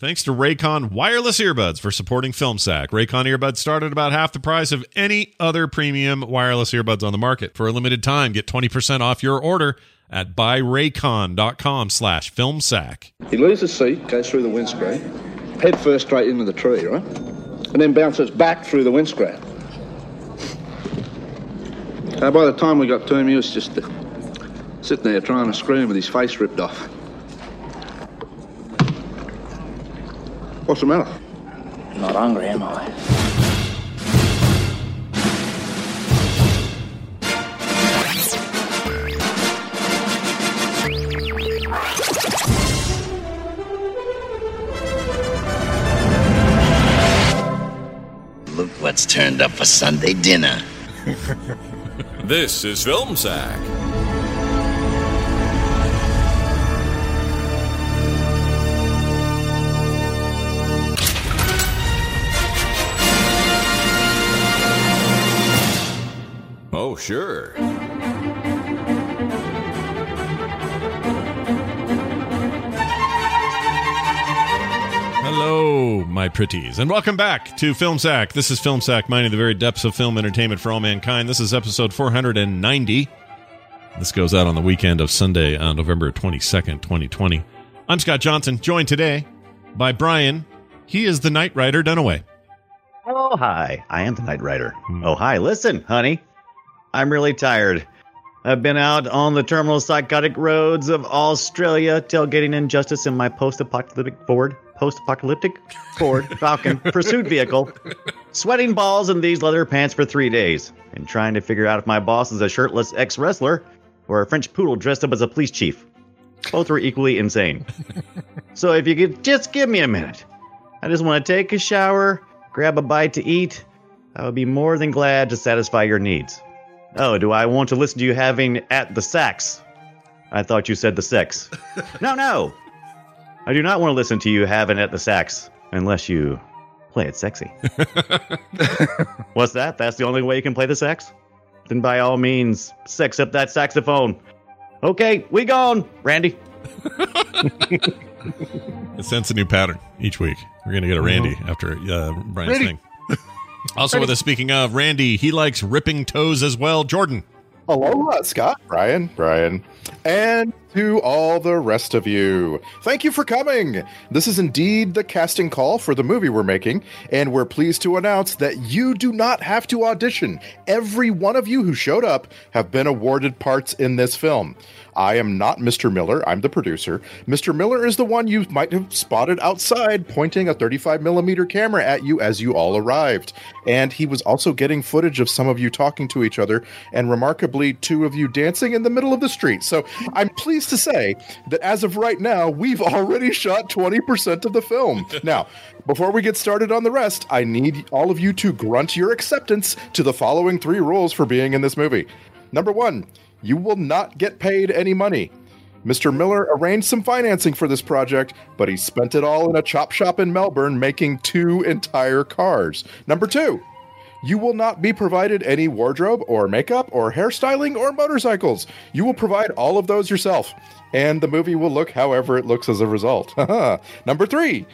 Thanks to Raycon wireless earbuds for supporting FilmSack. Raycon earbuds start at about half the price of any other premium wireless earbuds on the market. For a limited time, get 20% off your order at buyraycon.com slash filmsack. He leaves the seat, goes through the windscreen, head first straight into the tree, right? And then bounces back through the windscreen. Uh, by the time we got to him, he was just uh, sitting there trying to scream with his face ripped off. What's the matter? Not hungry, am I? Look what's turned up for Sunday dinner. This is Film Sack. Oh, sure. Hello, my pretties, and welcome back to Film Sack. This is Film Sack, mining the very depths of film entertainment for all mankind. This is episode 490. This goes out on the weekend of Sunday on November 22nd, 2020. I'm Scott Johnson, joined today by Brian. He is the Knight Rider Dunaway. Oh, hi. I am the Night Rider. Hmm. Oh, hi. Listen, honey. I'm really tired. I've been out on the terminal psychotic roads of Australia, tailgating injustice in my post-apocalyptic Ford, post-apocalyptic Ford Falcon pursuit vehicle, sweating balls in these leather pants for three days, and trying to figure out if my boss is a shirtless ex-wrestler or a French poodle dressed up as a police chief. Both were equally insane. so if you could just give me a minute, I just want to take a shower, grab a bite to eat. I would be more than glad to satisfy your needs. Oh, do I want to listen to you having at the sax? I thought you said the sex. no, no. I do not want to listen to you having at the sax unless you play it sexy. What's that? That's the only way you can play the sax? Then by all means, sex up that saxophone. Okay, we gone, Randy. It sends a new pattern each week. We're going to get a Randy after uh, Brian's Randy. thing. Also with us, speaking of Randy, he likes ripping toes as well. Jordan. Aloha, Scott, Brian, Brian, and to all the rest of you. Thank you for coming. This is indeed the casting call for the movie we're making, and we're pleased to announce that you do not have to audition. Every one of you who showed up have been awarded parts in this film. I am not Mr. Miller, I'm the producer. Mr. Miller is the one you might have spotted outside pointing a 35 millimeter camera at you as you all arrived. And he was also getting footage of some of you talking to each other and remarkably two of you dancing in the middle of the street. So I'm pleased to say that as of right now, we've already shot 20% of the film. Now, before we get started on the rest, I need all of you to grunt your acceptance to the following three rules for being in this movie. Number one, you will not get paid any money. Mr. Miller arranged some financing for this project, but he spent it all in a chop shop in Melbourne making two entire cars. Number two, you will not be provided any wardrobe or makeup or hairstyling or motorcycles. You will provide all of those yourself, and the movie will look however it looks as a result. Number three,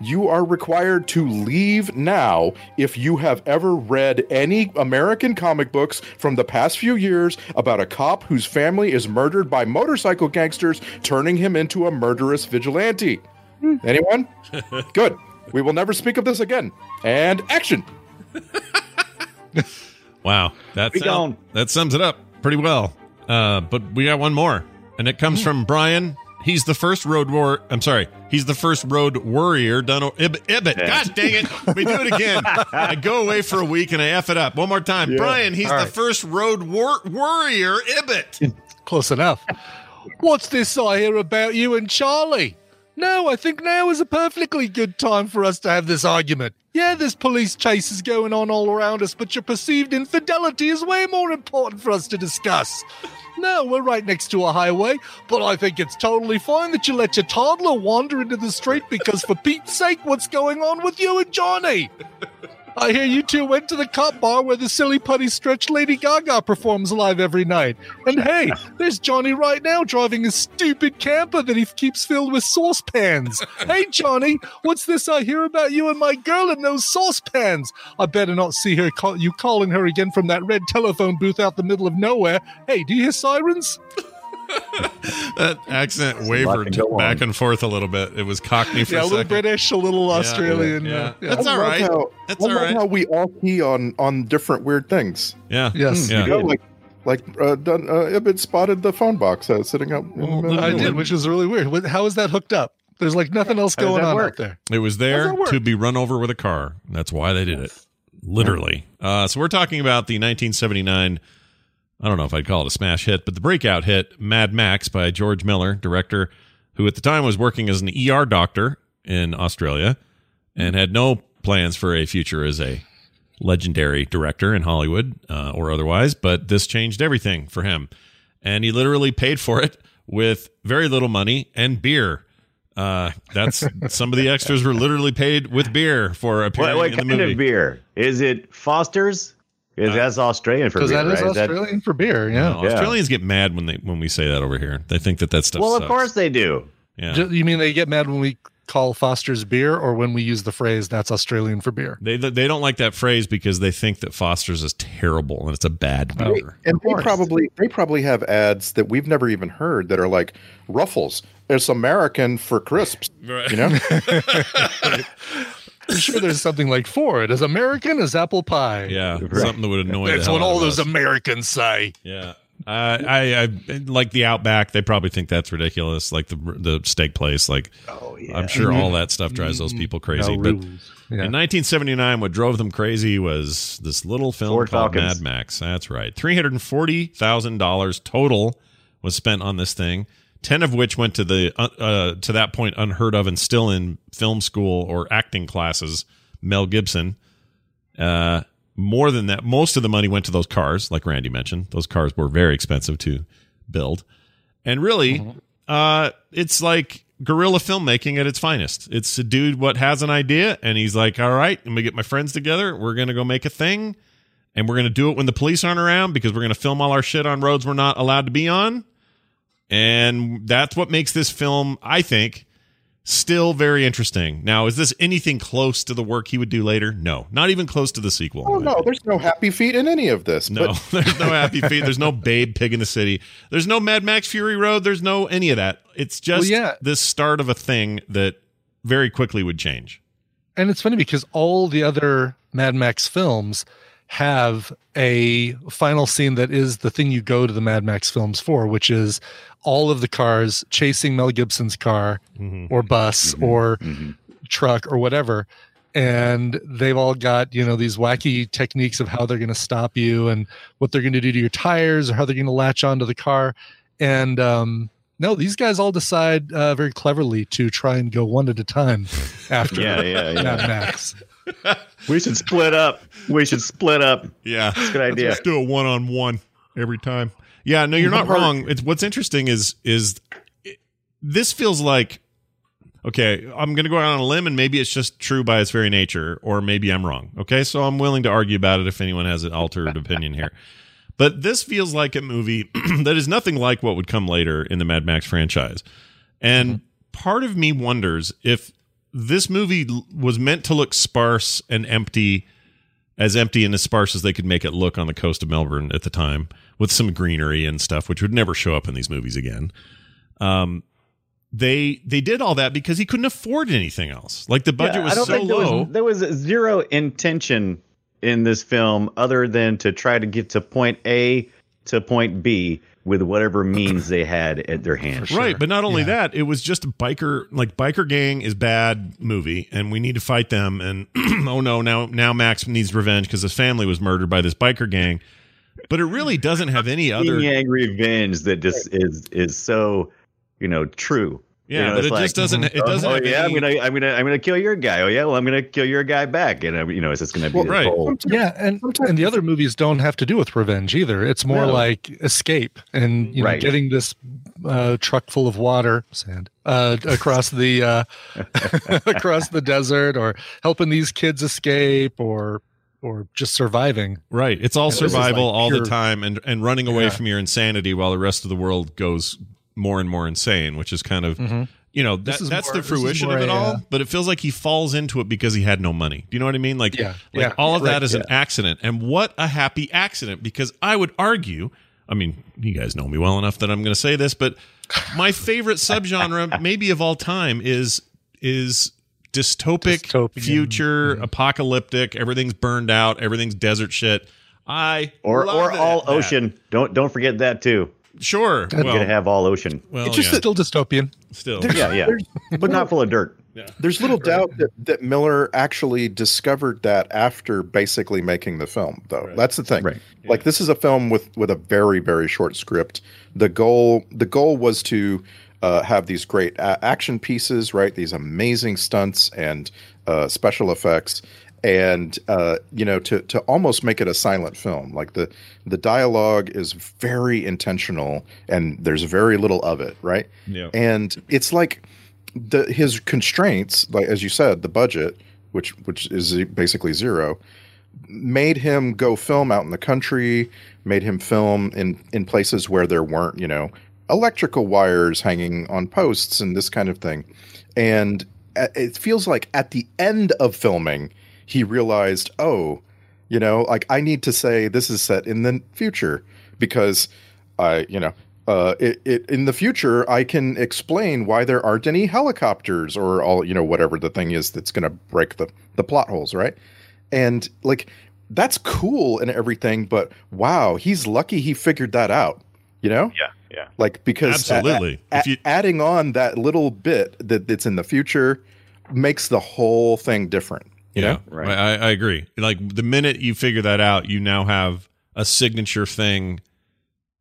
you are required to leave now if you have ever read any American comic books from the past few years about a cop whose family is murdered by motorcycle gangsters, turning him into a murderous vigilante. Hmm. Anyone? Good. We will never speak of this again. And action. Wow, that sound- that sums it up pretty well. Uh, but we got one more, and it comes from Brian. He's the first road war. I'm sorry, he's the first road warrior done. O- Ib- Ibbott. God dang it! We do it again. I go away for a week and I f it up one more time. Yeah. Brian, he's All the right. first road war- warrior. Ibbott. Close enough. What's this I hear about you and Charlie? No, I think now is a perfectly good time for us to have this argument. Yeah, there's police chases going on all around us, but your perceived infidelity is way more important for us to discuss. No, we're right next to a highway, but I think it's totally fine that you let your toddler wander into the street because, for Pete's sake, what's going on with you and Johnny? I hear you two went to the cop bar where the silly putty stretch Lady Gaga performs live every night. And hey, there's Johnny right now driving a stupid camper that he keeps filled with saucepans. Hey, Johnny, what's this I hear about you and my girl in those saucepans? I better not see her call- you calling her again from that red telephone booth out the middle of nowhere. Hey, do you hear sirens? That accent lot wavered back and forth a little bit. It was Cockney for yeah, a a little. British, a little Australian. yeah, uh, yeah. That's I all love right. How, That's I all how we all key on on different weird things. Yeah. Yes. Yeah. You know, like like uh, done, uh, Ibbott spotted the phone box uh, sitting up. in the middle I did, which is really weird. What- How is that hooked up? There's like nothing else going on work? out there. It was there to be run over with a car. That's why they did it. Literally. Uh, so we're talking about the 1979. I don't know if I'd call it a smash hit, but the breakout hit, Mad Max by George Miller, director who at the time was working as an ER doctor in Australia and had no plans for a future as a legendary director in Hollywood uh, or otherwise. But this changed everything for him. And he literally paid for it with very little money and beer. Uh, that's some of the extras were literally paid with beer for appearing What, what in the kind of beer? Is it Foster's? Is uh, that's Australian for beer. Because beer, that is right? That- Australian for beer, yeah. No, Australians get mad when they when we say that over here. They think that that stuff. well, of course they do. Yeah. Ju- You mean they get mad when we call Foster's beer or when we use the phrase that's Australian for beer? They they don't like that phrase because they think that Foster's is terrible and it's a bad beer. And they probably they probably have ads that we've never even heard that are like Ruffles. It's American for crisps. Right. You know, I'm sure there's something like for it. As American as apple pie. Yeah, something that would annoy. That's the what all those us. Americans say. Yeah. Uh, I, I like the Outback. They probably think that's ridiculous. Like the the steak place. Like, Oh yeah. I'm sure all that stuff drives those people crazy. No but. Yeah. in 1979, what drove them crazy was this little film Ford called Falcons. Mad Max. That's right. Three hundred forty thousand dollars total was spent on this thing. Ten of which went to the uh, uh, to that point unheard of and still in film school or acting classes. Mel Gibson. Uh, more than that, most of the money went to those cars, like Randy mentioned. Those cars were very expensive to build. And really, uh, it's like guerrilla filmmaking at its finest. It's a dude what has an idea, and he's like, "All right, I'm gonna get my friends together. We're gonna go make a thing, and we're gonna do it when the police aren't around because we're gonna film all our shit on roads we're not allowed to be on." And that's what makes this film, I think, still very interesting. Now, is this anything close to the work he would do later? No, not even close to the sequel. oh no, opinion. there's no happy feet in any of this. No, But there's no happy feet. There's no babe pig in the city. There's no Mad Max Fury Road. There's no any of that. It's just Well, yeah. this start of a thing that very quickly would change. And it's funny because all the other Mad Max films have a final scene that is the thing you go to the Mad Max films for, which is all of the cars chasing Mel Gibson's car Mhm. or bus or truck or whatever. And they've all got, you know, these wacky techniques of how they're going to stop you and what they're going to do to your tires or how they're going to latch onto the car. And um, no, these guys all decide uh, very cleverly to try and go one at a time after Yeah, yeah, yeah. Mad Max. We should split up. We should split up. Yeah, That's a good idea. Let's do a one on one every time. Yeah, no, you're not wrong. It's what's interesting is is it, this feels like okay. I'm going to go out on a limb, and maybe it's just true by its very nature, or maybe I'm wrong. Okay, so I'm willing to argue about it if anyone has an altered opinion here. But this feels like a movie that is nothing like what would come later in the Mad Max franchise, and mm-hmm. part of me wonders if this movie was meant to look sparse and empty, as empty and as sparse as they could make it look on the coast of Melbourne at the time, with some greenery and stuff, which would never show up in these movies again. Um, they they did all that because he couldn't afford anything else. Like the budget Yeah, was I don't so think there low. Was, there was zero intention in this film other than to try to get to point A to point B with whatever means they had at their hand. Right, but not only that, it was just a biker like biker gang is bad movie, and we need to fight them. And oh no, now now Max needs revenge because his family was murdered by this biker gang. But it really doesn't have any other. Yin Yang revenge that just is is so you know true. Yeah, You know, but it's it just doesn't- it oh, doesn't Oh, have yeah, I'm gonna I'm gonna I'm gonna kill your guy. Oh yeah, well I'm gonna kill your guy back, and uh, you know it's just gonna be right? whole Yeah, and and the other movies don't have to do with revenge either. It's more No. like escape and you know Right. getting this uh, truck full of water, sand, uh, across the uh, across the desert, or helping these kids escape, or or just surviving. Right, it's all And survival like all the time, and and running away Yeah. from your insanity while the rest of the world goes more and more insane, which is kind of. Mhm. You know This that, is that's more- the fruition of it a, all, uh, but it feels like he falls into it because he had no money. Do you know what I mean? Like, Yeah, like yeah, all of right, that is an accident, and what a happy accident! Because I would argue, I mean, you guys know me well enough that I'm going to say this, but my favorite subgenre, maybe of all time, is is dystopic, Dystopian. future, apocalyptic. Everything's burned out. Everything's desert shit. I or love or that- all that. ocean. Don't don't forget that too. Sure, We're well, gonna have all ocean. well, it's just yeah, still dystopian. still. yeah, yeah, but not full of dirt. There's little doubt that, that Miller actually discovered that after basically making the film, though. That's the thing. Right. Like this is a film with with a very very short script. The goal the goal was to uh, have these great a- action pieces, right? These amazing stunts and uh, special effects, and uh, you know to to almost make it a silent film. Like the the dialogue is very intentional, and there's very little of it, right? Yeah. And it's like the his constraints, like as you said, the budget, which which is basically zero, made him go film out in the country, made him film in in places where there weren't, you know, electrical wires hanging on posts and this kind of thing. And it feels like at the end of filming, he realized, oh, you know, like I need to say this is set in the future because I, you know, uh, it, it in the future I can explain why there aren't any helicopters or all, you know, whatever the thing is that's going to break the the plot holes, right? And like that's cool and everything, but wow, he's lucky he figured that out. You know? Yeah, yeah. Like because a- Absolutely. a- If you- adding on that little bit that that's in the future makes the whole thing different. You yeah, know? Right. I, I agree. Like the minute you figure that out, you now have a signature thing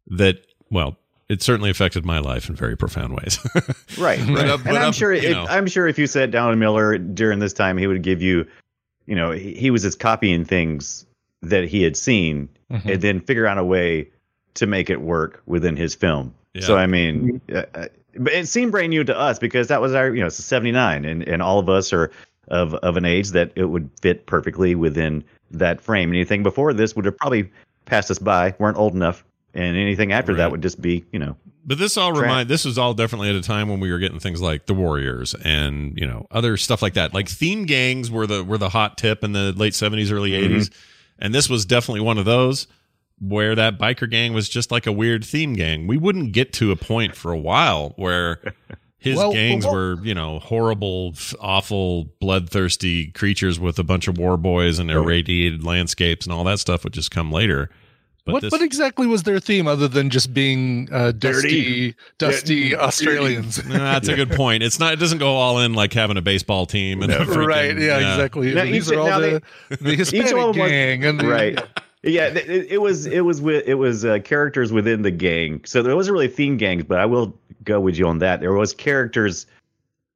that, well, it certainly affected my life in very profound ways. Right, But right. but and I'm up, sure. If, know. I'm sure if you sat down with Miller during this time, he would give you, you know, he, he was just copying things that he had seen, Mm-hmm. and then figure out a way to make it work within his film. So I mean, uh, uh, but it seemed brand new to us because that was our, you know, it's 79, and and all of us are of of an age that it would fit perfectly within that frame. Anything before this would have probably passed us by, weren't old enough, and anything after Right. that would just be, you know, But this all remind this was all definitely at a time when we were getting things like the Warriors and you know other stuff like that. Like theme gangs were the were the hot tip in the late seventies, early Mm-hmm. 80s and this was definitely one of those where that biker gang was just like a weird theme gang. We wouldn't get to a point for a while where his Well, gangs well- were you know horrible, awful, bloodthirsty creatures with a bunch of war boys and irradiated landscapes and all that stuff would just come later. But what this, what exactly was their theme other than just being uh, dusty, dusty Australians? No, that's a good point. It's not. It doesn't go all in like having a baseball team and a freaking- right? Yeah, exactly. Now, These each- are all now the, the Hispanic one was- gang and the, right. Yeah, th- it, it was it was with it was uh, characters within the gang. So there wasn't really theme gangs, but I will go with you on that. There was characters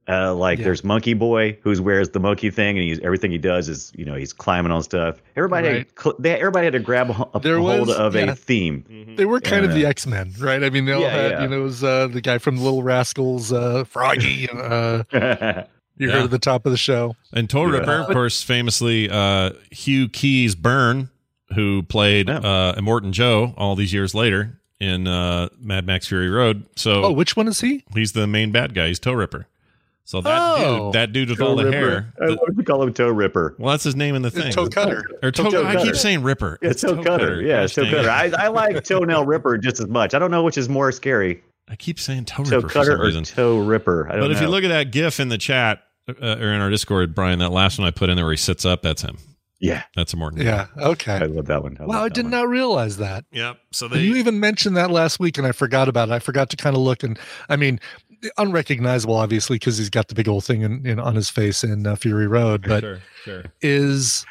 uh, like Yeah. there's Monkey Boy who wears the monkey thing, and he's everything he does is you know he's climbing on stuff. Everybody Right. had, they, everybody had to grab a, a There hold was- of yeah. a theme. They were kind of Yeah. the X Men, right? I mean, they all Yeah, had, yeah. you know, it was uh, the guy from Little Rascals, uh, Froggy. Uh, you Yeah. heard at the top of the show. And Toe Yeah. Ripper, of course, famously uh, Hugh Keays-Byrne, who played Yeah. uh, Immortan Joe all these years later in uh, Mad Max Fury Road. So Oh, which one is he? he's the main bad guy. He's Toe Ripper. So that Oh. dude, that dude with Toe all the Ripper. hair. I love to call him Toe Ripper. Well, that's his name in the thing. Toe cutter. Or toe, Toe I keep cutter. saying Ripper. Yeah, It's toe, cutter. Yeah, Gosh toe dang cutter. I, I like toenail ripper just as much. I don't know which is more scary, I keep saying toe toe ripper for cutter some or reason. toe ripper. I don't But if you look at that GIF in the chat uh, or in our Discord, Brian, that last one I put in there where he sits up, that's him. Yeah, That's Immortan. Yeah. Okay. I love that one. I Wow, love I did one. not realize that. Yep. So And you even mentioned that last week, and I forgot about it. I forgot to kind of look, and I mean, unrecognizable, obviously, because he's got the big old thing in, in on his face in uh, Fury Road. But sure, sure. is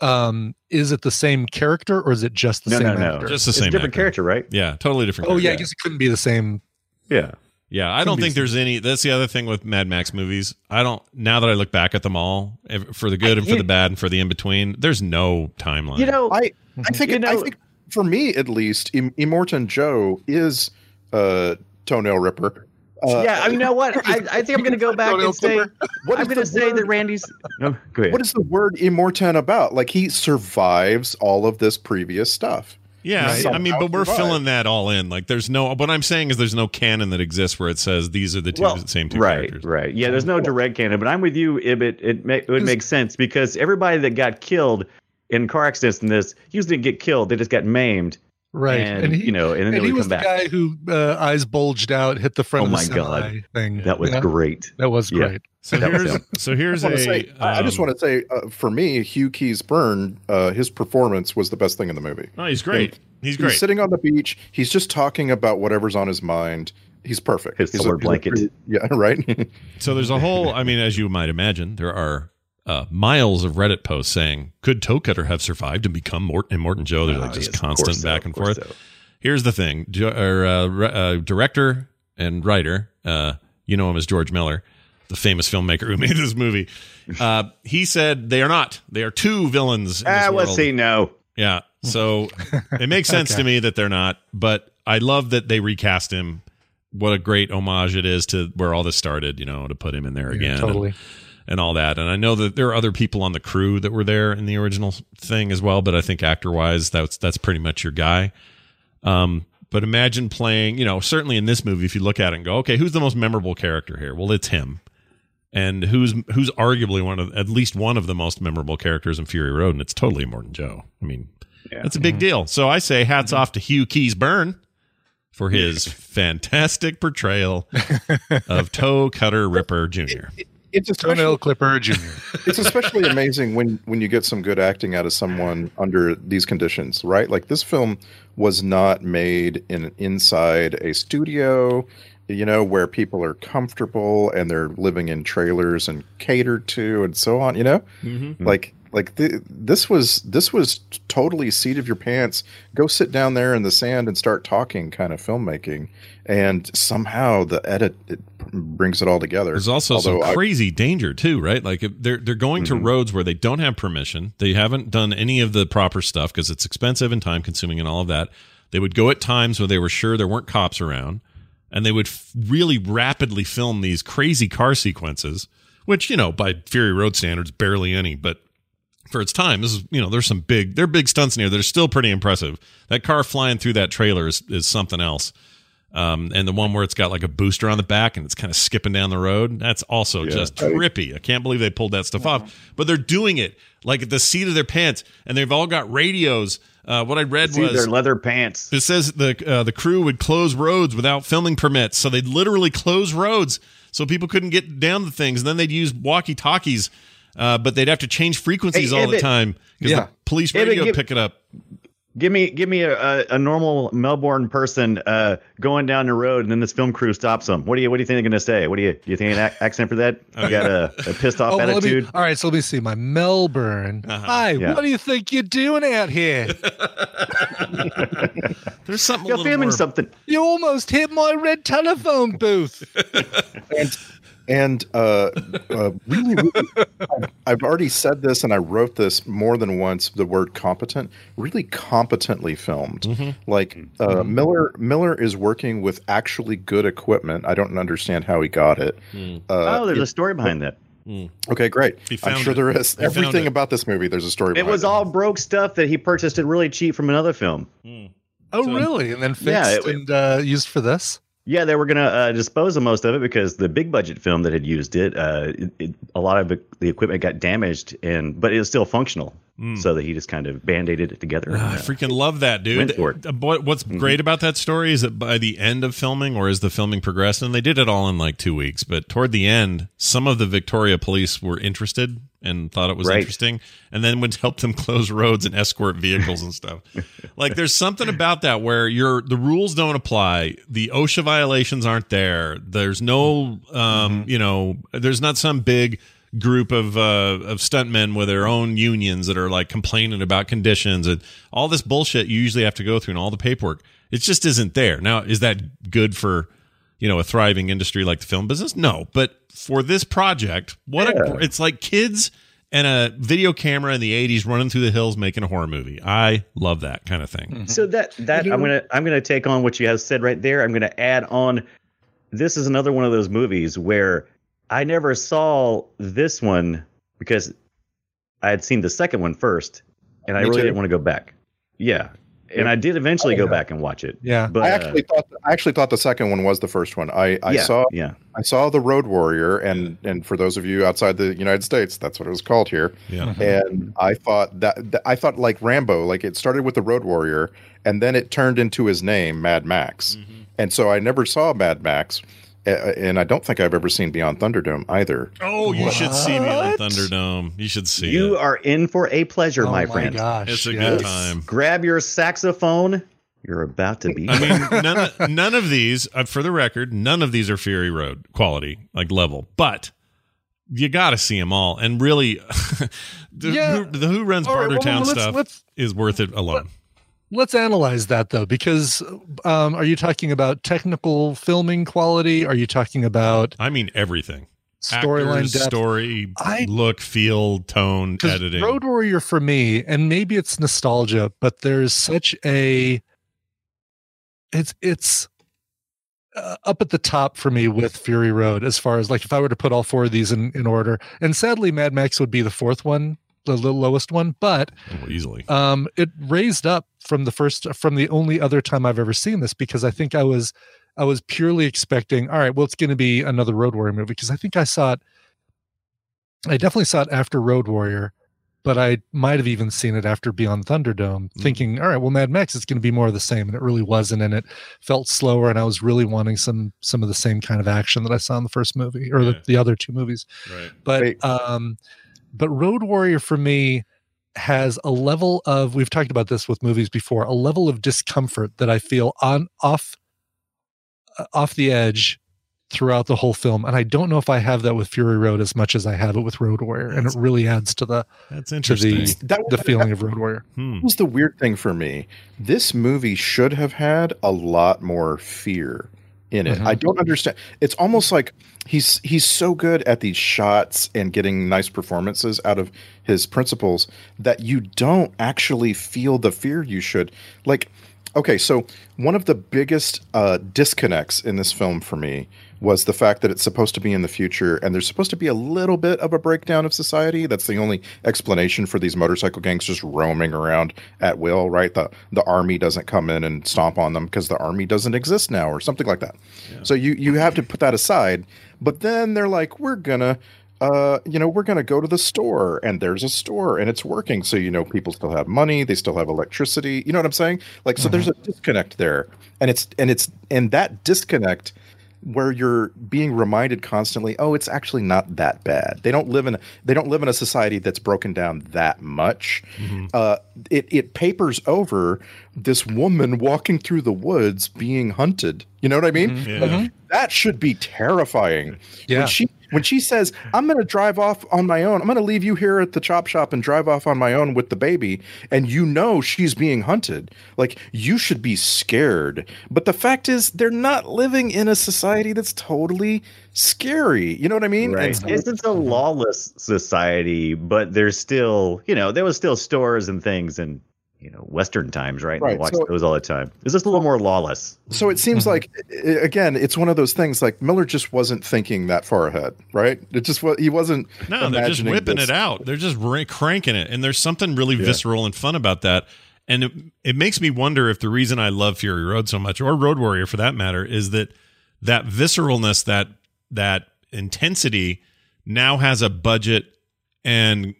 um is it the same character or is it just the No, same no, no. actor? Just the It's same a different actor. character, right? Yeah, totally different. oh yeah, I guess it couldn't be the same. Yeah. Yeah, I don't think there's any. That's the other thing with Mad Max movies. I don't. Now that I look back at them all, for the good and for you- the bad and for the in between, there's no timeline. You know, I I think You it, I think for me at least, Im- Immortan Joe is uh, toenail ripper. Uh, yeah, I mean, you know what? I, I think I'm going to go back and say. What I'm going to say that? Randy's. No, go ahead. What is the word Immortan about? Like he survives all of this previous stuff. Yeah, Right. I mean, but we're Somehow filling that all in. Like, there's no. What I'm saying is, there's no canon that exists where it says these are the two well, same two right, characters. right. Right. Yeah, there's no direct canon, but I'm with you. Ibbott. It, ma- it would make sense because everybody that got killed in car accidents in this usually didn't get killed; they just got maimed. Right, And, you know, and then they and he would was come the back. guy who uh, eyes bulged out, hit the front Oh of the my God. thing. That was Yeah, great. That was Yeah. Great. So That here's him. so here's I, a. wanna say, I I just um, want to say, uh, for me, Hugh Keays-Byrne, uh, his performance was the best thing in the movie. Oh, he's great. He's He's great. sitting on the beach. He's just talking about whatever's on his mind. He's perfect. His He's a- solar he's a blanket. pretty- yeah, right. So there's a whole. I mean, as you might imagine, there are uh, miles of Reddit posts saying, "Could Toe Cutter have survived and become Mort- and Morton Joe?" They're like Oh, just yes, constant course so, back and forth. so. Here's the thing: jo- or, uh, re- uh, director and writer, uh, you know him as George Miller, the famous filmmaker who made this movie. Uh, he said they are not. They are two villains. In this Ah, let's see. No, Yeah. So it makes sense to me that they're not, but I love that they recast him. What a great homage it is to where all this started, you know, to put him in there Yeah, again. totally. And, and all that. And I know that there are other people on the crew that were there in the original thing as well, but I think actor wise, that's that's pretty much your guy. Um, but imagine playing, you know, certainly in this movie, if you look at it and go, okay, who's the most memorable character here? Well, it's him. And who's who's arguably one of at least one of the most memorable characters in Fury Road, and it's totally Immortan Joe. I mean, that's a big deal. So I say hats mm-hmm. off to Hugh Keays-Byrne for his fantastic portrayal of Toe Cutter Ripper Jr. it's especially, Toenail Clipper Jr. it's especially amazing when when you get some good acting out of someone under these conditions, right? Like this film was not made in inside a studio, you know, where people are comfortable and they're living in trailers and catered to and so on, you know? Mm-hmm. Mm-hmm. Like like th- this was this was totally seat of your pants go sit down there in the sand and start talking kind of filmmaking and somehow the edit it brings it all together There's also some Although I- crazy danger too, right? Like if they're they're going to mm-hmm. roads where they don't have permission. They haven't done any of the proper stuff because it's expensive and time consuming and all of that. They would go at times where they were sure there weren't cops around, and they would f- really rapidly film these crazy car sequences, which you know by Fury Road standards barely any, but for its time, this is you know there's some big they're big stunts in here that are still pretty impressive. That car flying through that trailer is, is something else. Um, and the one where it's got like a booster on the back and it's kind of skipping down the road, that's also just trippy. I can't believe they pulled that stuff off. But they're doing it like at the seat of their pants, and they've all got radios. Uh, what I read see was their leather pants. it says the uh, the crew would close roads without filming permits, so they'd literally close roads so people couldn't get down the things. And then they'd use walkie talkies, uh, but they'd have to change frequencies Hey, all the time because Yeah. the police radio give- pick it up. Give me, give me a, a, a normal Melbourne person uh, going down the road, and then this film crew stops them. What do you, what do you think they're going to say? What do you, do you think an accent for that? You got a, a pissed off Oh, let me, attitude? all right, so let me see. My Melbourne. Hi, Yeah. what do you think you're doing out here? There's something You're little filming more- something. You almost hit my red telephone booth. and and uh, uh, really, really I've- I've already said this, and I wrote this more than once. The word competent, really competently filmed. Like uh, Miller, Miller is working with actually good equipment. I don't understand how he got it. Uh, oh, there's a story behind that. okay, great. I'm sure it. there is. He Everything about this movie, there's a story. It behind was all broke stuff that he purchased it really cheap from another film. Oh, really? And then fixed Yeah, it- and uh, used for this? Yeah, they were going to uh, dispose of most of it because the big budget film that had used it, uh, it, it a lot of it, the equipment got damaged, and but it was still functional. So that he just kind of band-aided it together. Ah, I uh, freaking love that, dude. Went for it. Uh, What, what's great about that story is that by the end of filming, or as the filming progressed, and they did it all in like two weeks, but toward the end, some of the Victoria police were interested and thought it was Right. interesting, and then would help them close roads and escort vehicles and stuff. like, there's something about that where you're the rules don't apply, the OSHA violations aren't there. There's no, um, you know, there's not some big group of uh, of stuntmen with their own unions that are like complaining about conditions and all this bullshit you usually have to go through and all the paperwork. It just isn't there. Now, is that good for you know a thriving industry like the film business? No, but for this project, what a, it's like kids and a video camera in the 80s running through the hills making a horror movie. I love that kind of thing. Mm-hmm. So that that I'm gonna I'm gonna take on what you have said right there. I'm gonna add on. This is another one of those movies where I never saw this one because I had seen the second one first, and I really too. didn't want to go back. Yeah, and I did eventually go back and watch it. Yeah. but I uh, actually thought I actually thought the second one was the first one. I, I yeah, saw yeah. I saw the Road Warrior, and and for those of you outside the United States, that's what it was called here. Yeah. And I thought that, that I thought like Rambo, like it started with the Road Warrior, and then it turned into his name, Mad Max. Mm-hmm. And so I never saw Mad Max, uh, and I don't think I've ever seen Beyond Thunderdome either. Oh, you should see Beyond Thunderdome. You should see You it. are in for a pleasure, oh my friend. gosh. It's a yes. good time. Grab your saxophone. You're about to be. I mean, none of, none of these, uh, for the record, none of these are Fury Road quality, like level. But you got to see them all, and really, the, Yeah. who, the Who Runs All right, well, Bartertown let's- stuff let's- is worth it alone. Let's analyze that though, because um, are you talking about technical filming quality? Are you talking about I mean, everything. storyline depth? story, I- look, feel, tone, editing. Road Warrior for me, and maybe it's nostalgia, but there's such a it's it's uh, up at the top for me with Fury Road as far as like if I were to put all four of these in in order, and sadly Mad Max would be the fourth one, the, the lowest one, but Oh, easily. um it raised up from the first from the only other time I've ever seen this because I think I was I was purely expecting all right well it's going to be another Road Warrior movie because I think I saw it I definitely saw it after Road Warrior but I might have even seen it after Beyond Thunderdome thinking all right well Mad Max is going to be more of the same and it really wasn't and it felt slower and I was really wanting some some of the same kind of action that I saw in the first movie or Yeah. the, the other two movies Right. but Wait. um but road warrior for me has a level of we've talked about this with movies before a level of discomfort that i feel on off uh, off the edge throughout the whole film and i don't know if i have that with fury road as much as i have it with road warrior and it really adds to the That's to interesting. the That the feeling of road warrior Hmm. was the weird thing for me. This movie should have had a lot more fear in it. Mhm. I don't understand. It's almost like he's he's so good at these shots and getting nice performances out of his principals that you don't actually feel the fear you should. Like okay, so one of the biggest uh, disconnects in this film for me was the fact that it's supposed to be in the future and there's supposed to be a little bit of a breakdown of society. That's the only explanation for these motorcycle gangs just roaming around at will, right? The the army doesn't come in and stomp on them because the army doesn't exist now or something like that. So you you have to put that aside. But then they're like, we're gonna uh, you know, we're going to go to the store and there's a store and it's working. So, you know, people still have money, they still have electricity. You know what I'm saying? Like, so there's a disconnect there. And it's, and it's, and that disconnect where you're being reminded constantly, oh, it's actually not that bad. They don't live in, a, they don't live in a society that's broken down that much. Uh, it, it papers over this woman walking through the woods being hunted. You know what I mean? Yeah. Like, that should be terrifying. Yeah. When she when she says, "I'm going to drive off on my own. I'm going to leave you here at the chop shop and drive off on my own with the baby," and you know she's being hunted, like you should be scared. But the fact is, they're not living in a society that's totally scary. You know what I mean? Right. So- It's, it's a lawless society, but there's still, you know, there was still stores and things in, you know, Western times, right? Right, We watch so- those all the time. Is this a little more lawless. So it seems mm-hmm. like again, it's one of those things. Like Miller just wasn't thinking that far ahead, right? It just was. He wasn't. No, they're just whipping this- it out. They're just ra- cranking it, and there's something really visceral and fun about that. And it, it makes me wonder if the reason I love Fury Road so much, or Road Warrior for that matter, is that that visceralness, that that intensity now has a budget and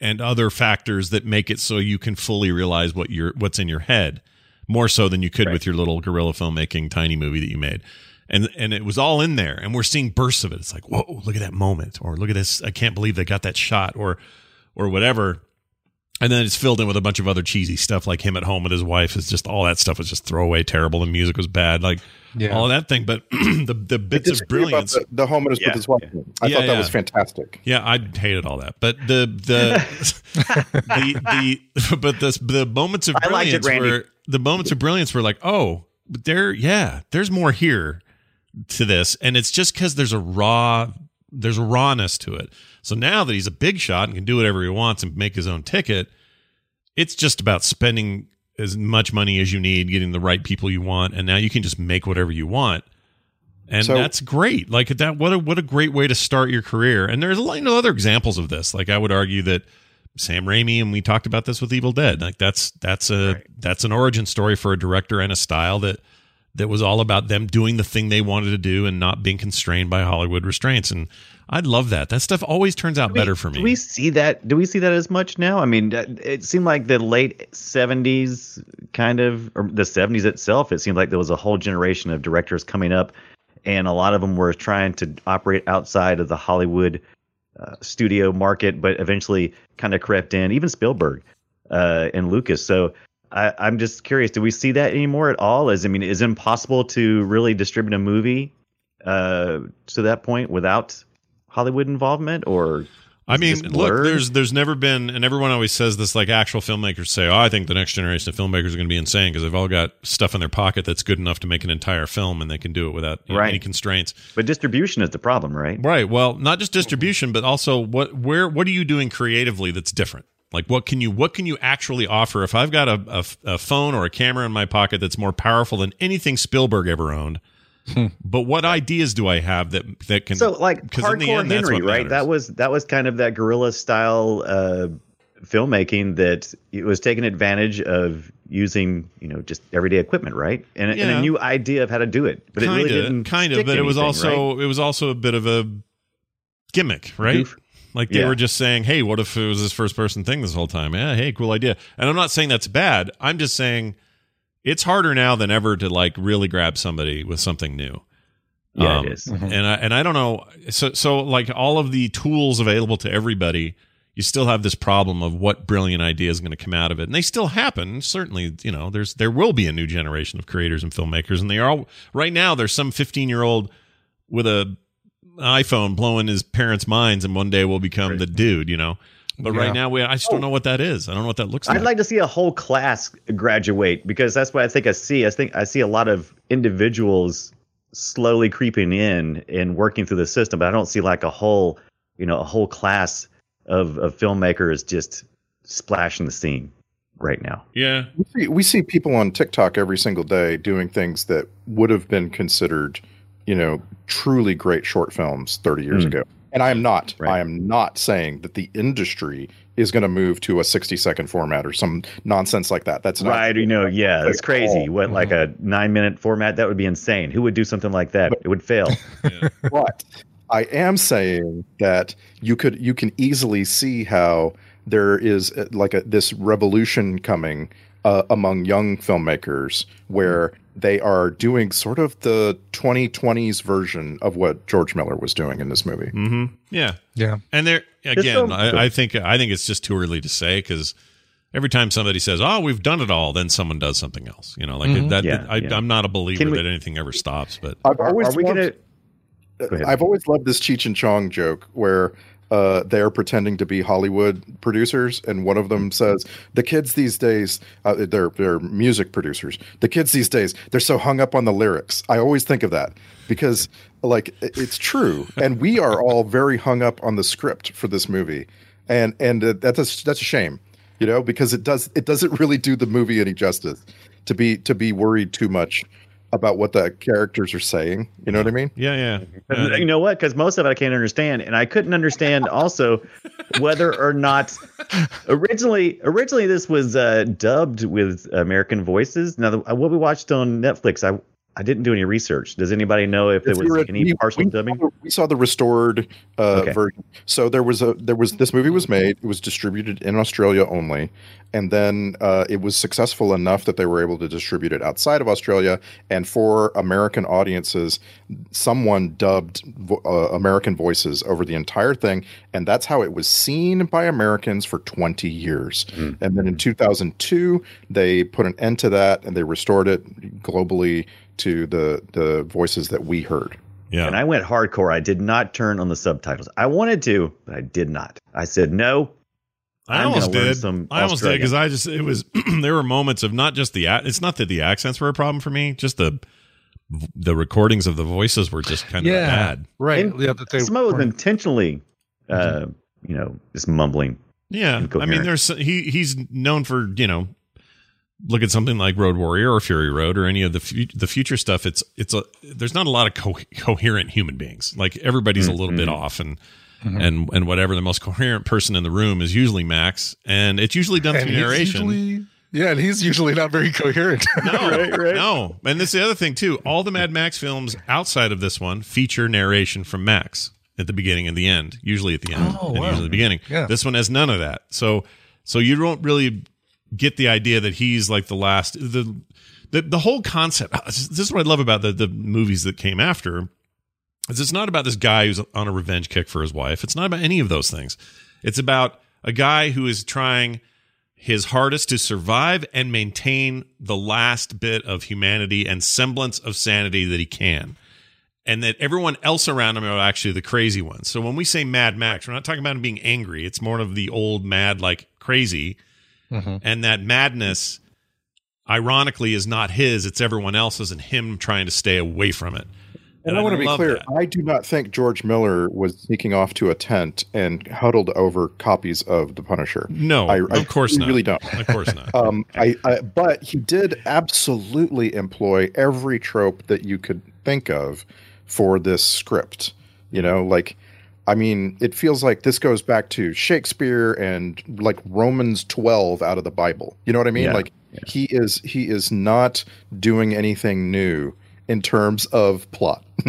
and other factors that make it so you can fully realize what you're what's in your head more so than you could Right. with your little guerrilla filmmaking tiny movie that you made. And and it was all in there and we're seeing bursts of it. It's like whoa look at that moment or look at this i can't believe they got that shot or or whatever and then it's filled in with a bunch of other cheesy stuff like him at home with his wife is just all that stuff was just throwaway terrible the music was bad like Yeah. all that thing but the the bits of disagree brilliance The, the home is Yeah. with his wife. I Yeah, thought that yeah. was fantastic. yeah, I hated all that, but the the the the but the the moments of I liked it, Randy. were the moments of brilliance were like, oh, there, yeah, there's more here to this, and it's just because there's a raw there's a rawness to it. So now that he's a big shot and can do whatever he wants and make his own ticket, it's just about spending as much money as you need, getting the right people you want, and now you can just make whatever you want and So- that's great. Like that, what a what a great way to start your career. And there's a lot you know, other examples of this. Like I would argue that Sam Raimi, and we talked about this with Evil Dead. Like that's that's a that's an origin story for a director and a style that that was all about them doing the thing they wanted to do and not being constrained by Hollywood restraints. And I'd love that. That stuff always turns out better for me. Do we see that? Do we see that as much now? I mean, it seemed like the late '70s, kind of, or the '70s itself. It seemed like there was a whole generation of directors coming up, and a lot of them were trying to operate outside of the Hollywood uh, studio market, but eventually kind of crept in. Even Spielberg uh, and Lucas. So I, I'm just curious: do we see that anymore at all? Is I mean, is it impossible to really distribute a movie uh, to that point without Hollywood involvement, or I mean, look, there's there's never been, and everyone always says this. Like actual filmmakers say, "Oh, I think the next generation of filmmakers are going to be insane because they've all got stuff in their pocket that's good enough to make an entire film, and they can do it without you know, Right. any constraints." But distribution is the problem, right? Right. Well, not just distribution, but also what where what are you doing creatively that's different? Like what can you what can you actually offer? If I've got a, a, a phone or a camera in my pocket that's more powerful than anything Spielberg ever owned, but what ideas do I have that that can So like 'cause in the hardcore end, that's Henry, what right? That was that was kind of that guerrilla style uh, filmmaking that it was taking advantage of using you know just everyday equipment, right? And, and a new idea of how to do it, but it really didn't. kind of, but to it was also right? it was also a bit of a gimmick, right? Goof. Like they Yeah. were just saying, "Hey, what if it was this first person thing this whole time?" Yeah, hey, cool idea. And I'm not saying that's bad. I'm just saying it's harder now than ever to like really grab somebody with something new. Yeah, Um, it is. And I and I don't know. So so like all of the tools available to everybody, you still have this problem of what brilliant idea is going to come out of it, and they still happen. Certainly, you know, there's there will be a new generation of creators and filmmakers, and they are all right now. There's some 15 year old with a iPhone blowing his parents' minds, and one day we'll become the dude, you know. But Yeah. right now, we I just don't know what that is. I don't know what that looks like. I'd like to see a whole class graduate because that's what I think I see. I think I see a lot of individuals slowly creeping in and working through the system, but I don't see like a whole, you know, a whole class of, of filmmakers just splashing the scene right now. Yeah. We see, we see people on TikTok every single day doing things that would have been considered, you know, truly great short films 30 years Mm. ago. And I am not. I am not saying that the industry is going to move to a 60 second format or some nonsense like that. That's not right. You know, yeah, that's at crazy. all. What, like a nine minute format? That would be insane. Who would do something like that? It would fail. but I am saying that you could you can easily see how there is uh, like a this revolution coming uh, among young filmmakers where they are doing sort of the 2020s version of what George Miller was doing in this movie. Mm-hmm. Yeah. Yeah. And there Just again, I, I think I think it's just too early to say because every time somebody says, "Oh, we've done it all," then someone does something else. You know, like Mhm. that. Yeah, I, yeah. I'm not a believer we- that anything ever stops. But I've always are we loved, gonna- uh, I've always loved this Cheech and Chong joke where uh, they're pretending to be Hollywood producers, and one of them says, "The kids these days, uh, they're they're music producers. The kids these days, they're so hung up on the lyrics." I always think of that because, like, it's true, and we are all very hung up on the script for this movie, and and uh, that's a, that's a shame, you know, because it does it doesn't really do the movie any justice to be to be worried too much about what the characters are saying. You know what I mean? Yeah, yeah. Uh, you know what? Because most of it I can't understand, and I couldn't understand also whether or not originally originally this was uh, dubbed with American voices. Now, the, what we watched on Netflix, I I didn't do any research. Does anybody know if there was were- any we- partial we, dubbing? Saw we saw the restored uh, Okay. version. So there was a there was this movie was made. It was distributed in Australia only, and then uh, it was successful enough that they were able to distribute it outside of Australia. And for American audiences, someone dubbed vo- uh, American voices over the entire thing, and that's how it was seen by Americans for 20 years. Hmm. And then in 2002, they put an end to that, and they restored it globally to the the voices that we heard. Yeah. And I went hardcore. I did not turn on the subtitles. I wanted to, but I did not. I said no. I almost did. some I almost did because I just it was there were moments of not just the it's not that the accents were a problem for me, just the the recordings of the voices were just kind of Yeah. bad. Right. And yeah, that they Some of it was intentionally, uh, you know, just mumbling. Yeah, I mean, there's he he's known for you know, look at something like Road Warrior or Fury Road or any of the fu- the future stuff. It's it's a there's not a lot of co- coherent human beings. Like everybody's a little bit Mm-hmm. off and. And and whatever the most coherent person in the room is usually Max, and it's usually done and through narration. usually- yeah, and he's usually not very coherent. No, no. And this is the other thing too. All the Mad Max films outside of this one feature narration from Max at the beginning and the end. Usually at the end, Oh, and wow. usually the beginning. Yeah. This one has none of that. So, so you don't really get the idea that he's like the last. The the the whole concept. This is what I love about the the movies that came after. Is it's not about this guy who's on a revenge kick for his wife. It's not about any of those things. It's about a guy who is trying his hardest to survive and maintain the last bit of humanity and semblance of sanity that he can. And that everyone else around him are actually the crazy ones. So when we say Mad Max, we're not talking about him being angry. It's more of the old mad, like crazy. And that madness, ironically, is not his, it's everyone else's and him trying to stay away from it. And, I want to be clear, that. I do not think George Miller was sneaking off to a tent and huddled over copies of The Punisher. No, I, of course not. really don't. Of course not. Um, I, I, but he did absolutely employ every trope that you could think of for this script. You know, like, I mean, it feels like this goes back to Shakespeare and like Romans 12 out of the Bible. You know what I mean? Yeah. Like, he is he is not doing anything new in terms of plot.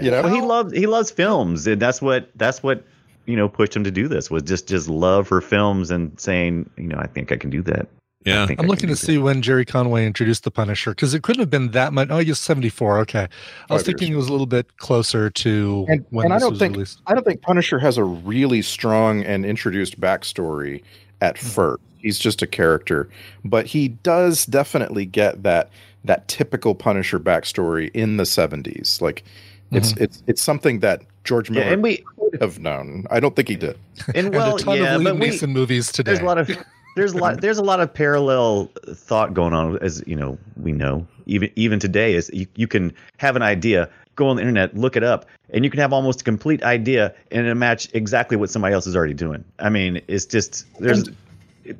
you know, Well, he loves he loves films, and that's what that's what you know pushed him to do this was just just love for films and saying you know I think I can do that. Yeah. I think I'm looking to do see when Gerry Conway introduced the Punisher because it couldn't have been that much. Oh, he was 74. Okay, I was Five thinking years. it was a little bit closer to and, when and I don't was think released. I don't think Punisher has a really strong and introduced backstory at Hmm. first. He's just a character, but he does definitely get that that typical Punisher backstory in the seventies. Like it's Mm-hmm. it's it's something that George Yeah, and we would have known. I don't think he did. and And well a ton yeah, of but Liam we, Neeson movies today. there's a lot of there's a lot there's a lot of parallel thought going on as you know we know even even today is you, you can have an idea go on the internet look it up and you can have almost a complete idea and it match exactly what somebody else is already doing i mean it's just there's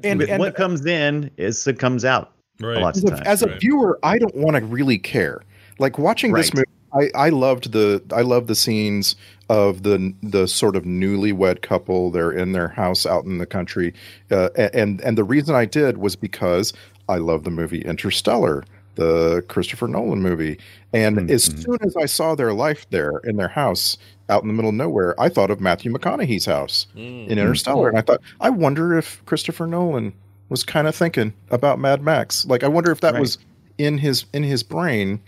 and- with and- what comes in is it comes out Right. lots As of a, times as a right. viewer, I don't want to really care. Like watching this movie, I, I loved the I loved the scenes of the the sort of newlywed couple. They're in their house out in the country, uh, and and the reason I did was because I love the movie Interstellar, the Christopher Nolan movie. And mm-hmm. as mm-hmm. soon as I saw their life there in their house out in the middle of nowhere, I thought of Matthew McConaughey's house mm. in Interstellar, and I thought, I wonder if Christopher Nolan was kind of thinking about Mad Max. Like, I wonder if that Right. was in his in his brain,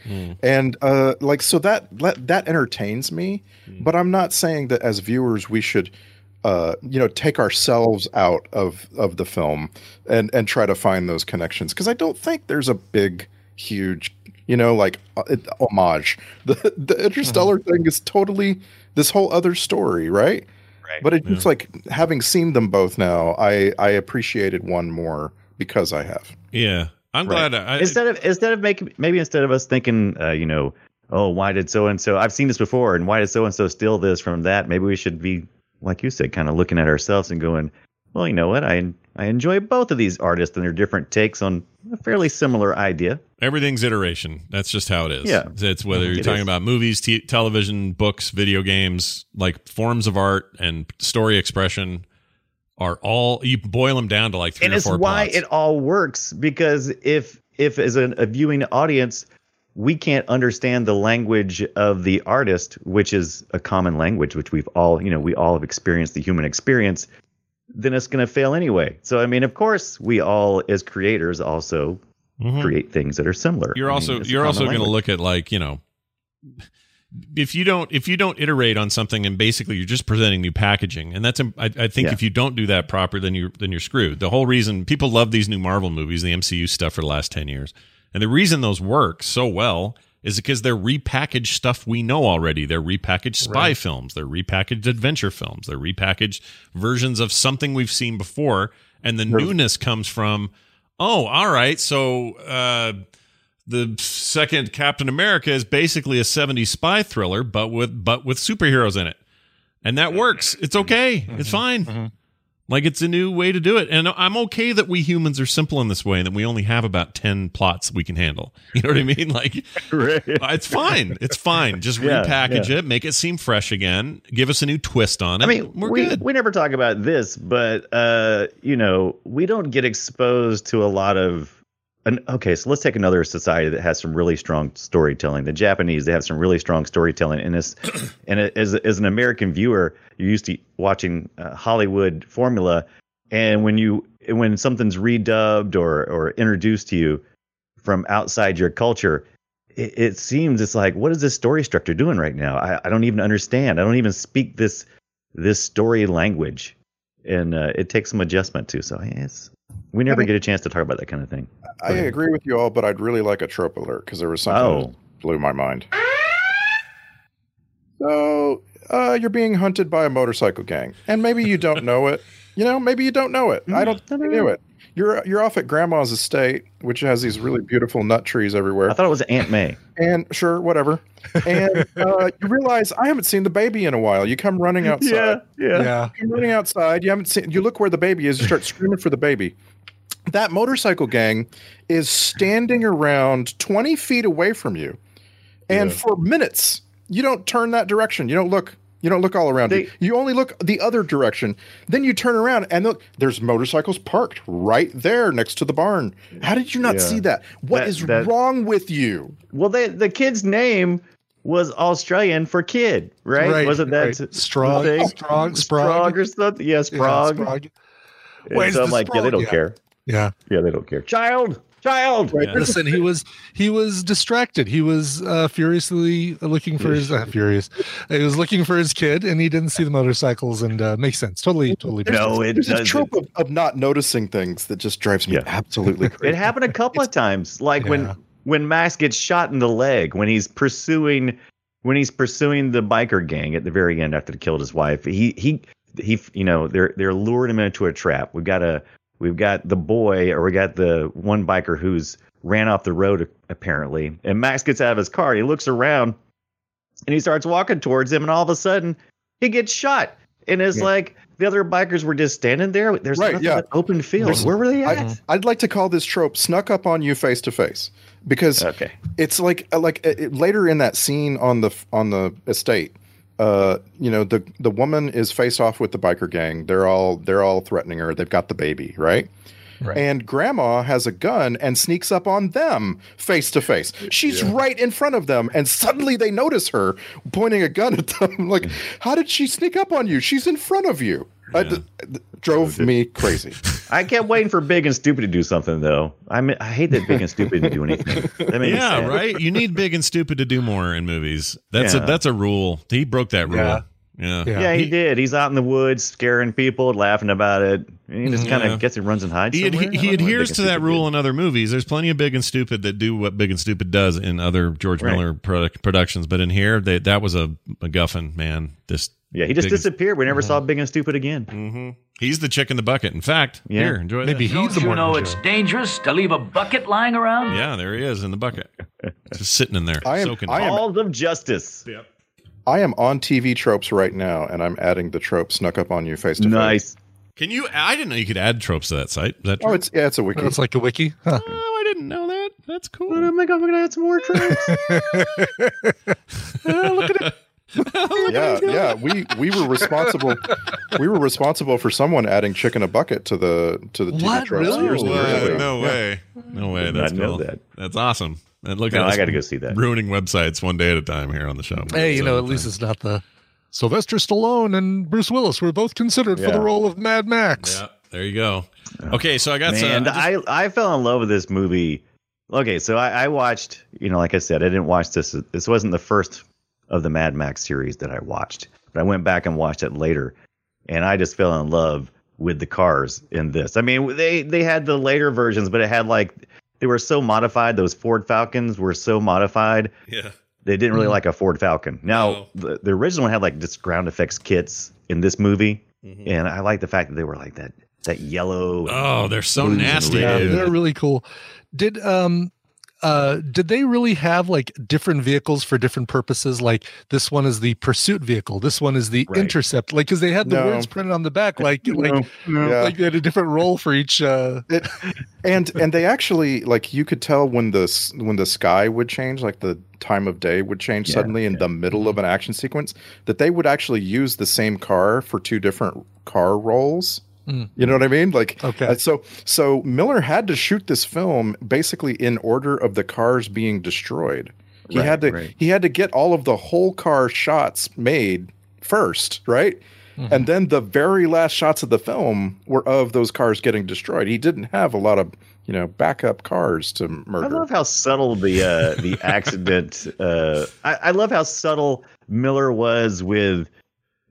and uh, like so that that, that entertains me. But I'm not saying that as viewers we should. Uh, you know, take ourselves out of of the film and and try to find those connections because I don't think there's a big, huge, you know, like uh, homage. The the Interstellar thing is totally this whole other story, right? Right. But it's just like having seen them both now, I I appreciated one more because I have. Yeah. I'm Right. glad. I, instead of instead of making maybe instead of us thinking uh, you know oh why did so and so i've seen this before and why did so and so steal this from that maybe we should be like you said kind of looking at ourselves and going well you know what i i enjoy both of these artists and their different takes on a fairly similar idea everything's iteration. That's just how it is. Yeah. It's whether you're It talking is. about movies, t- television, books, video games, like forms of art and story expression are all, you boil them down to like three and or it's four why it all works because if if as a, a viewing audience we can't understand the language of the artist, which is a common language, which we've all, you know, we all have experienced the human experience, then it's going to fail anyway. So, I mean, of course, we all, as creators, also Mhm. create things that are similar. You're I also a you're also going to look at like you know if you don't if you don't iterate on something and basically you're just presenting new packaging and that's I, I think Yeah. if you don't do that proper then you're then you're screwed. The whole reason people love these new Marvel movies, the MCU stuff for the last ten years, and the reason those work so well is because they're repackaged stuff we know already. They're repackaged spy Right. films, they're repackaged adventure films, they're repackaged versions of something we've seen before, and the newness comes from oh, all right, so. uh the second Captain America is basically a 70s spy thriller, but with but with superheroes in it, and that works. It's mm-hmm. okay. It's mm-hmm. fine. Mm-hmm. Like it's a new way to do it, and I'm okay that we humans are simple in this way, and that we only have about ten plots we can handle. You know what I mean? Like uh, it's fine. It's fine. Just Yeah, repackage yeah. it, make it seem fresh again, give us a new twist on it. I mean, we're we good. we never talk about this, but uh, you know, we don't get exposed to a lot of. An, okay, so let's take another society that has some really strong storytelling. The Japanese, they have some really strong storytelling, and this, and as as an American viewer, you're used to watching uh, Hollywood formula, and when you when something's redubbed or or introduced to you from outside your culture, it, it seems it's like, what is this story structure doing right now? I, I don't even understand. I don't even speak this this story language, and uh, it takes some adjustment too. So yeah, it's we never get a chance to talk about that kind of thing. I agree with you all, but I'd really like a trope alert because there was something Oh. that blew my mind. So uh, you're being hunted by a motorcycle gang, and maybe you don't know it. You know, maybe you don't know it. I don't think you knew it. You're you're off at grandma's estate, which has these really beautiful nut trees everywhere. I thought it was Aunt May. And sure, whatever. And uh, you realize I haven't seen the baby in a while. You come running outside. yeah. Yeah. You come running outside. You haven't seen. You look where the baby is. You start screaming for the baby. That motorcycle gang is standing around twenty feet away from you, and for minutes you don't turn that direction. You don't look. You don't look all around you. They- You only look the other direction. Then you turn around and look. There's motorcycles parked right there next to the barn. How did you not Yeah. see that? What That- is that- wrong with you? Well, they, the kid's name was Australian for kid, right? Right, Wasn't that right. Strog- thing? Strog- Sprague? Sprague or something? Yeah, Yeah, Sprague. Sprague. And Where's so I'm the like, yeah, they don't Yeah. care. Yeah. Yeah, they don't care. Child, child. Listen, he was he was distracted. He was uh, furiously looking for his uh, furious. He was looking for his kid, and he didn't see the motorcycles. And uh, makes sense. Totally, totally. No, sense. it There's a doesn't. trope of, of not noticing things that just drives me Yeah. absolutely crazy. It happened a couple of times, like Yeah. when when Max gets shot in the leg when he's pursuing when he's pursuing the biker gang at the very end after he killed his wife. He he he. You know, they're they're luring him into a trap. We've got a we've got the boy or we got the one biker who's ran off the road apparently, and Max gets out of his car. He looks around and he starts walking towards him, and all of a sudden he gets shot. And it's Yeah. like the other bikers were just standing there. There's Right, nothing yeah. but open field. There's- Where were they at? I, I'd like to call this trope "snuck up on you face to face" because okay. it's like like uh, it- later in that scene on the on the estate. Uh, you know the the woman is face off with the biker gang. They're all they're all threatening her. They've got the baby, right? Right. And grandma has a gun and sneaks up on them face to face. She's right in front of them, and suddenly they notice her pointing a gun at them. like, how did she sneak up on you? She's in front of you. I- th- th- drove me crazy. I kept waiting for Big and Stupid to do something though. I mean, I hate that Big and Stupid didn't do anything. That made yeah, sad. right. You need big and stupid to do more in movies. That's Yeah. a that's a rule. He broke that rule. Yeah. Yeah. Yeah. Yeah, he, did. He's out in the woods, scaring people, laughing about it. And he just mm-hmm. kind of Yeah. gets and runs and hides. He, ad- he don't know what adheres to that rule did. in other movies. There's plenty of big and stupid that do what big and stupid does in other George Right. Miller produ- productions, but in here, they, that was a MacGuffin, man. This Yeah, he just Big disappeared. We never saw Big and Stupid again. hmm He's the chick in the bucket. In fact, Yeah. here, enjoy Maybe that. he's the Don't you one. know it's drove. dangerous to leave a bucket lying around? Yeah, there he is in the bucket, just sitting in there, I am- soaking. I am- Balls of justice. Yep. I am on TV tropes right now, and I'm adding the trope "snuck up on you face to face." Nice. Can you? I didn't know you could add tropes to that site. Is that true? Oh, it's yeah, it's a wiki. It's like a wiki. Huh. Oh, I didn't know that. That's cool. Oh my god, we're gonna add some more tropes. yeah, yeah. We we were responsible. we were responsible for someone adding chicken a bucket to the to the TV What? tropes Really? years and years ago. No Yeah. way. No way. Did That's not know cool. that. That's awesome. And look No, at I gotta go see that. Ruining websites one day at a time here on the show. Hey, you So, know, at least uh, it's not the Sylvester Stallone and Bruce Willis were both considered for the role of Mad Max. Yeah, there you go. Okay, so I got some. Man, I, I fell in love with this movie. Okay, so I, I watched, you know, like I said, I didn't watch this. This wasn't the first of the Mad Max series that I watched, but I went back and watched it later, and I just fell in love with the cars in this. I mean, they they had the later versions, but it had like they were so modified. Those Ford Falcons were so modified. Yeah. They didn't really Mhm. like a Ford Falcon. Now, No. the, the original had like just ground effects kits in this movie, Mm-hmm. and I like the fact that they were like that that yellow. Oh, they're so nasty, Yeah, they're really cool. Did um uh did they really have like different vehicles for different purposes? Like this one is the pursuit vehicle, this one is the Right. intercept. Like because they had the No. words printed on the back, like like Yeah. like they had a different role for each. uh It, and and they actually like you could tell when the when the sky would change, like the time of day would change Yeah, suddenly in the middle of an action sequence. That they would actually use the same car for two different car roles. Mm. You know what I mean? Like Okay. uh, so so Miller had to shoot this film basically in order of the cars being destroyed. He Right, had to right. he had to get all of the whole car shots made first, right? Mm-hmm. And then the very last shots of the film were of those cars getting destroyed. He didn't have a lot of, you know, backup cars to murder. I love how subtle the uh, the accident. Uh, I, I love how subtle Miller was with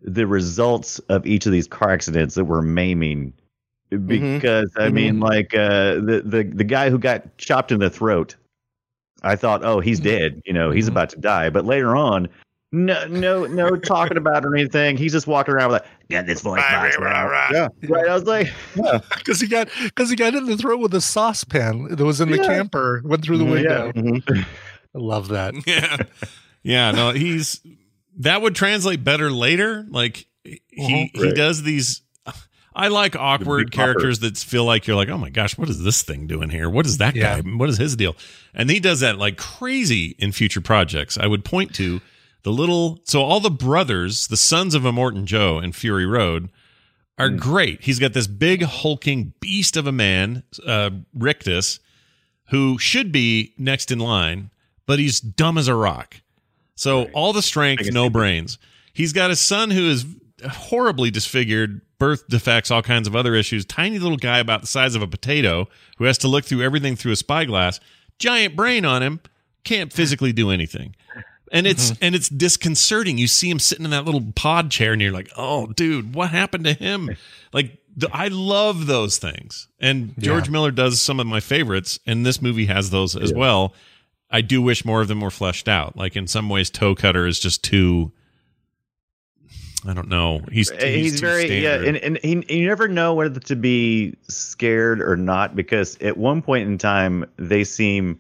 the results of each of these car accidents that were maiming. Mm-hmm. Because I mm-hmm. mean, like uh, the the the guy who got chopped in the throat, I thought, oh, he's mm-hmm. dead. You know, he's about to die. But later on, no, no, no talking about it or anything. He's just walking around with like, get this voice box now." yeah. Right? I was like, because he got because he got in the throat with a saucepan that was in the Yeah. camper, went through the Yeah. window. Mhm. I love that. yeah, yeah. No, he's that would translate better later. Like he he does these. I like awkward characters that feel like you're like, oh my gosh, what is this thing doing here? What is that Yeah. guy? What is his deal? And he does that like crazy in future projects. I would point to the little so all the brothers, the sons of Immortan Joe and Fury Road, are great. He's got this big hulking beast of a man, uh, Rictus, who should be next in line, but he's dumb as a rock. So all the strength, no brains. He's got a son who is horribly disfigured, birth defects, all kinds of other issues. Tiny little guy about the size of a potato who has to look through everything through a spyglass. Giant brain on him, can't physically do anything. And it's mm-hmm. and it's disconcerting. You see him sitting in that little pod chair, and you're like, "Oh, dude, what happened to him?" Like, the, I love those things, and George Miller does some of my favorites, and this movie has those as well. I do wish more of them were fleshed out. Like in some ways, Toe Cutter is just too. I don't know. He's Uh, he's, too very yeah, and, and he, you never know whether to be scared or not because at one point in time they seem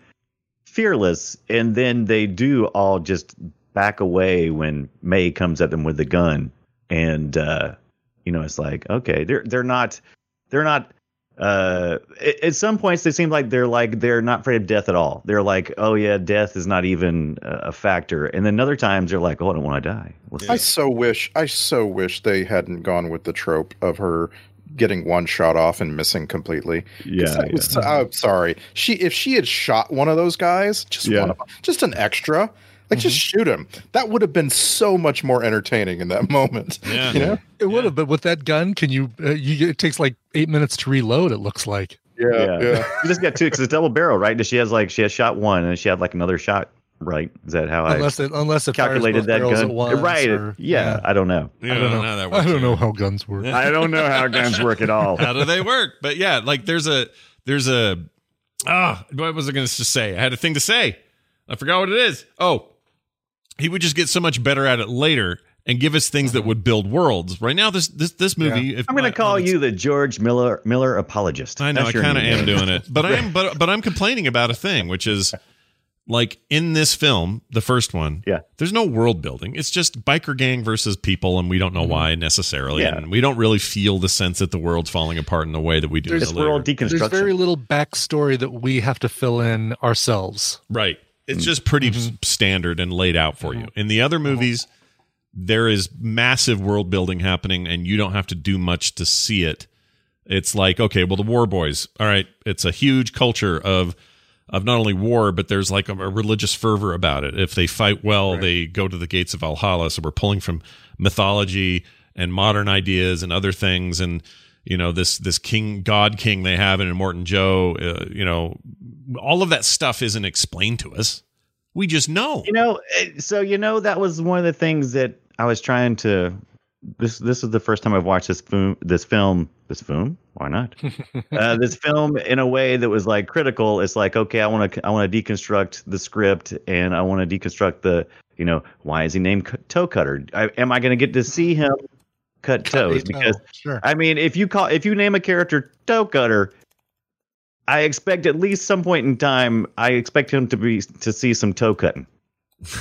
fearless, and then they do all just back away when May comes at them with the gun, and uh, you know it's like okay, they're they're not they're not. Uh, at, some points they seem like they're like they're not afraid of death at all. They're like, oh yeah, death is not even a factor. And then other times they're like, oh, I don't want to die. Let's I so wish I so wish they hadn't gone with the trope of her getting one shot off and missing completely. Yeah, was- I'm sorry. She if she had shot one of those guys, just Yeah. one of them, just an extra, like just shoot him. That would have been so much more entertaining in that moment. Yeah. You know? It would have, but with that gun, can you? Uh, you it takes like eight minutes to reload. It looks like. Yeah. Yeah. she just got two because it's double barrel, right? She has like she has shot one and she had like another shot, right? Is that how Unless I it unless it calculated that gun? once, right? or- yeah, I don't know. Yeah, I don't know. how that works. I don't know how guns work. I don't know how guns work at all. how do they work? But yeah, like there's a there's a ah, what was I going to say? I had a thing to say. I forgot what it is. Oh, he would just get so much better at it later and give us things that would build worlds. Right now, this this this movie. If I'm going to call you the George Miller Miller apologist. I know That's I kind of am doing it, but I am but but I'm complaining about a thing, which is like in this film, the first one. Yeah. there's no world building. It's just biker gang versus people, and we don't know why necessarily, Mm-hmm. Yeah. and we don't really feel the sense that the world's falling apart in the way that we do. in It's the later. world There's deconstruction. very little backstory that we have to fill in ourselves. Right. It's Mm. just pretty Mm-hmm. standard and laid out for you. In the other movies, there is massive world building happening, and you don't have to do much to see it. It's like, okay, well, the War Boys, all right, it's a huge culture of of not only war, but there's like a, a religious fervor about it. If they fight well, they go to the gates of Valhalla. So we're pulling from mythology and modern ideas and other things, and you know this this king god king they have Immortan Joe. Uh, you know, all of that stuff isn't explained to us. We just know. You know, eh, so you know that was one of the things that I was trying to. This this is the first time I've watched this film. This film. This film. Why not? uh, this film in a way that was like critical. It's like okay, I want to I want to deconstruct the script and I want to deconstruct the you know why is he named Toe Cutter? I, am I going to get to see him cut toes? toe, Because sure. I mean, if you call if you name a character Toe Cutter, I expect at least some point in time, I expect him to be to see some toe cutting.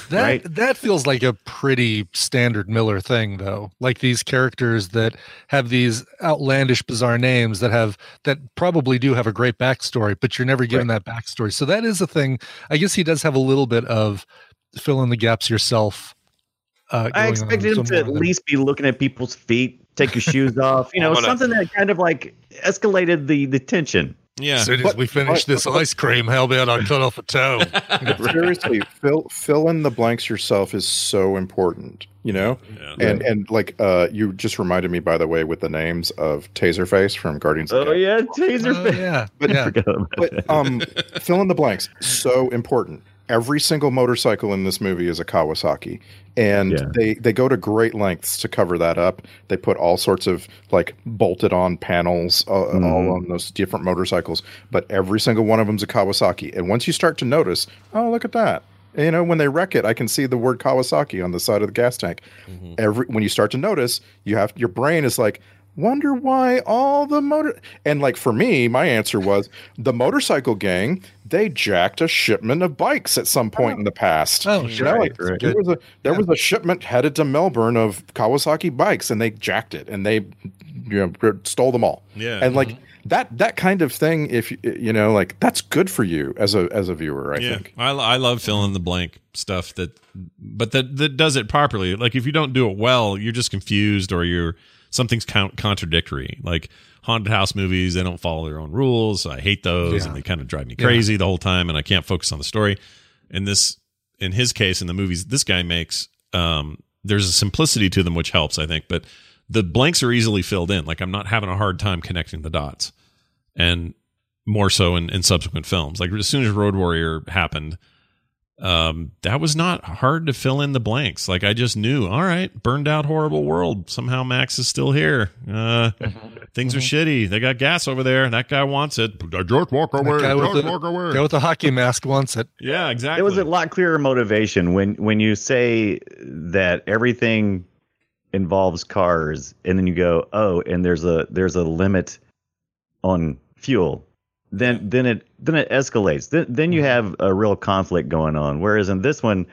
That right? that feels like a pretty standard Miller thing, though. Like these characters that have these outlandish, bizarre names that have that probably do have a great backstory, but you're never given that backstory. So that is a thing. I guess he does have a little bit of fill in the gaps yourself. Uh, I expected him to at there. least be looking at people's feet, take your shoes off, you know, gonna- something that kind of like escalated the the tension. Yeah. As soon as we finish this ice cream, how about I cut off a toe? Seriously, fill fill in the blanks yourself is so important. You know, and and like uh, you just reminded me, by the way, with the names of Taserface from Guardians. of Oh yeah, taser. Oh, yeah, But, yeah. but um, fill in the blanks. So important. Every single motorcycle in this movie is a Kawasaki, and Yeah. they they go to great lengths to cover that up. They put all sorts of like bolted on panels uh, all on those different motorcycles, but every single one of them's a Kawasaki. And once you start to notice, oh look at that. You know, when they wreck it, I can see the word Kawasaki on the side of the gas tank. Every when you start to notice, you have your brain is like, wonder why all the motor and like for me, my answer was the motorcycle gang. They jacked a shipment of bikes at some point oh. in the past. Oh, sure. Right, like, right. There was a there was a shipment headed to Melbourne of Kawasaki bikes, and they jacked it and they you know stole them all. Yeah. and like mm-hmm. that that kind of thing. If you- you know, like that's good for you as a as a viewer. I yeah, think. I, I love fill in the blank stuff that, but that that does it properly. Like if you don't do it well, you're just confused or you're something's count contradictory. Like haunted house movies, they don't follow their own rules. I hate those, Yeah. and they kind of drive me crazy the whole time, and I can't focus on the story. In this, in his case, in the movies this guy makes, um, there's a simplicity to them which helps, I think. But the blanks are easily filled in. Like I'm not having a hard time connecting the dots, and more so in, in subsequent films. Like as soon as Road Warrior happened, um, that was not hard to fill in the blanks. Like I just knew, all right, burned out, horrible world. Somehow Max is still here. Uh, things are shitty. They got gas over there. That guy wants it. Just walk That guy with, the, guy with the hockey mask wants it. Yeah, exactly. It was a lot clearer motivation when when you say that everything involves cars, and then you go, oh, and there's a there's a limit on fuel. Then then it then it escalates. Then then you have a real conflict going on. Whereas in this one,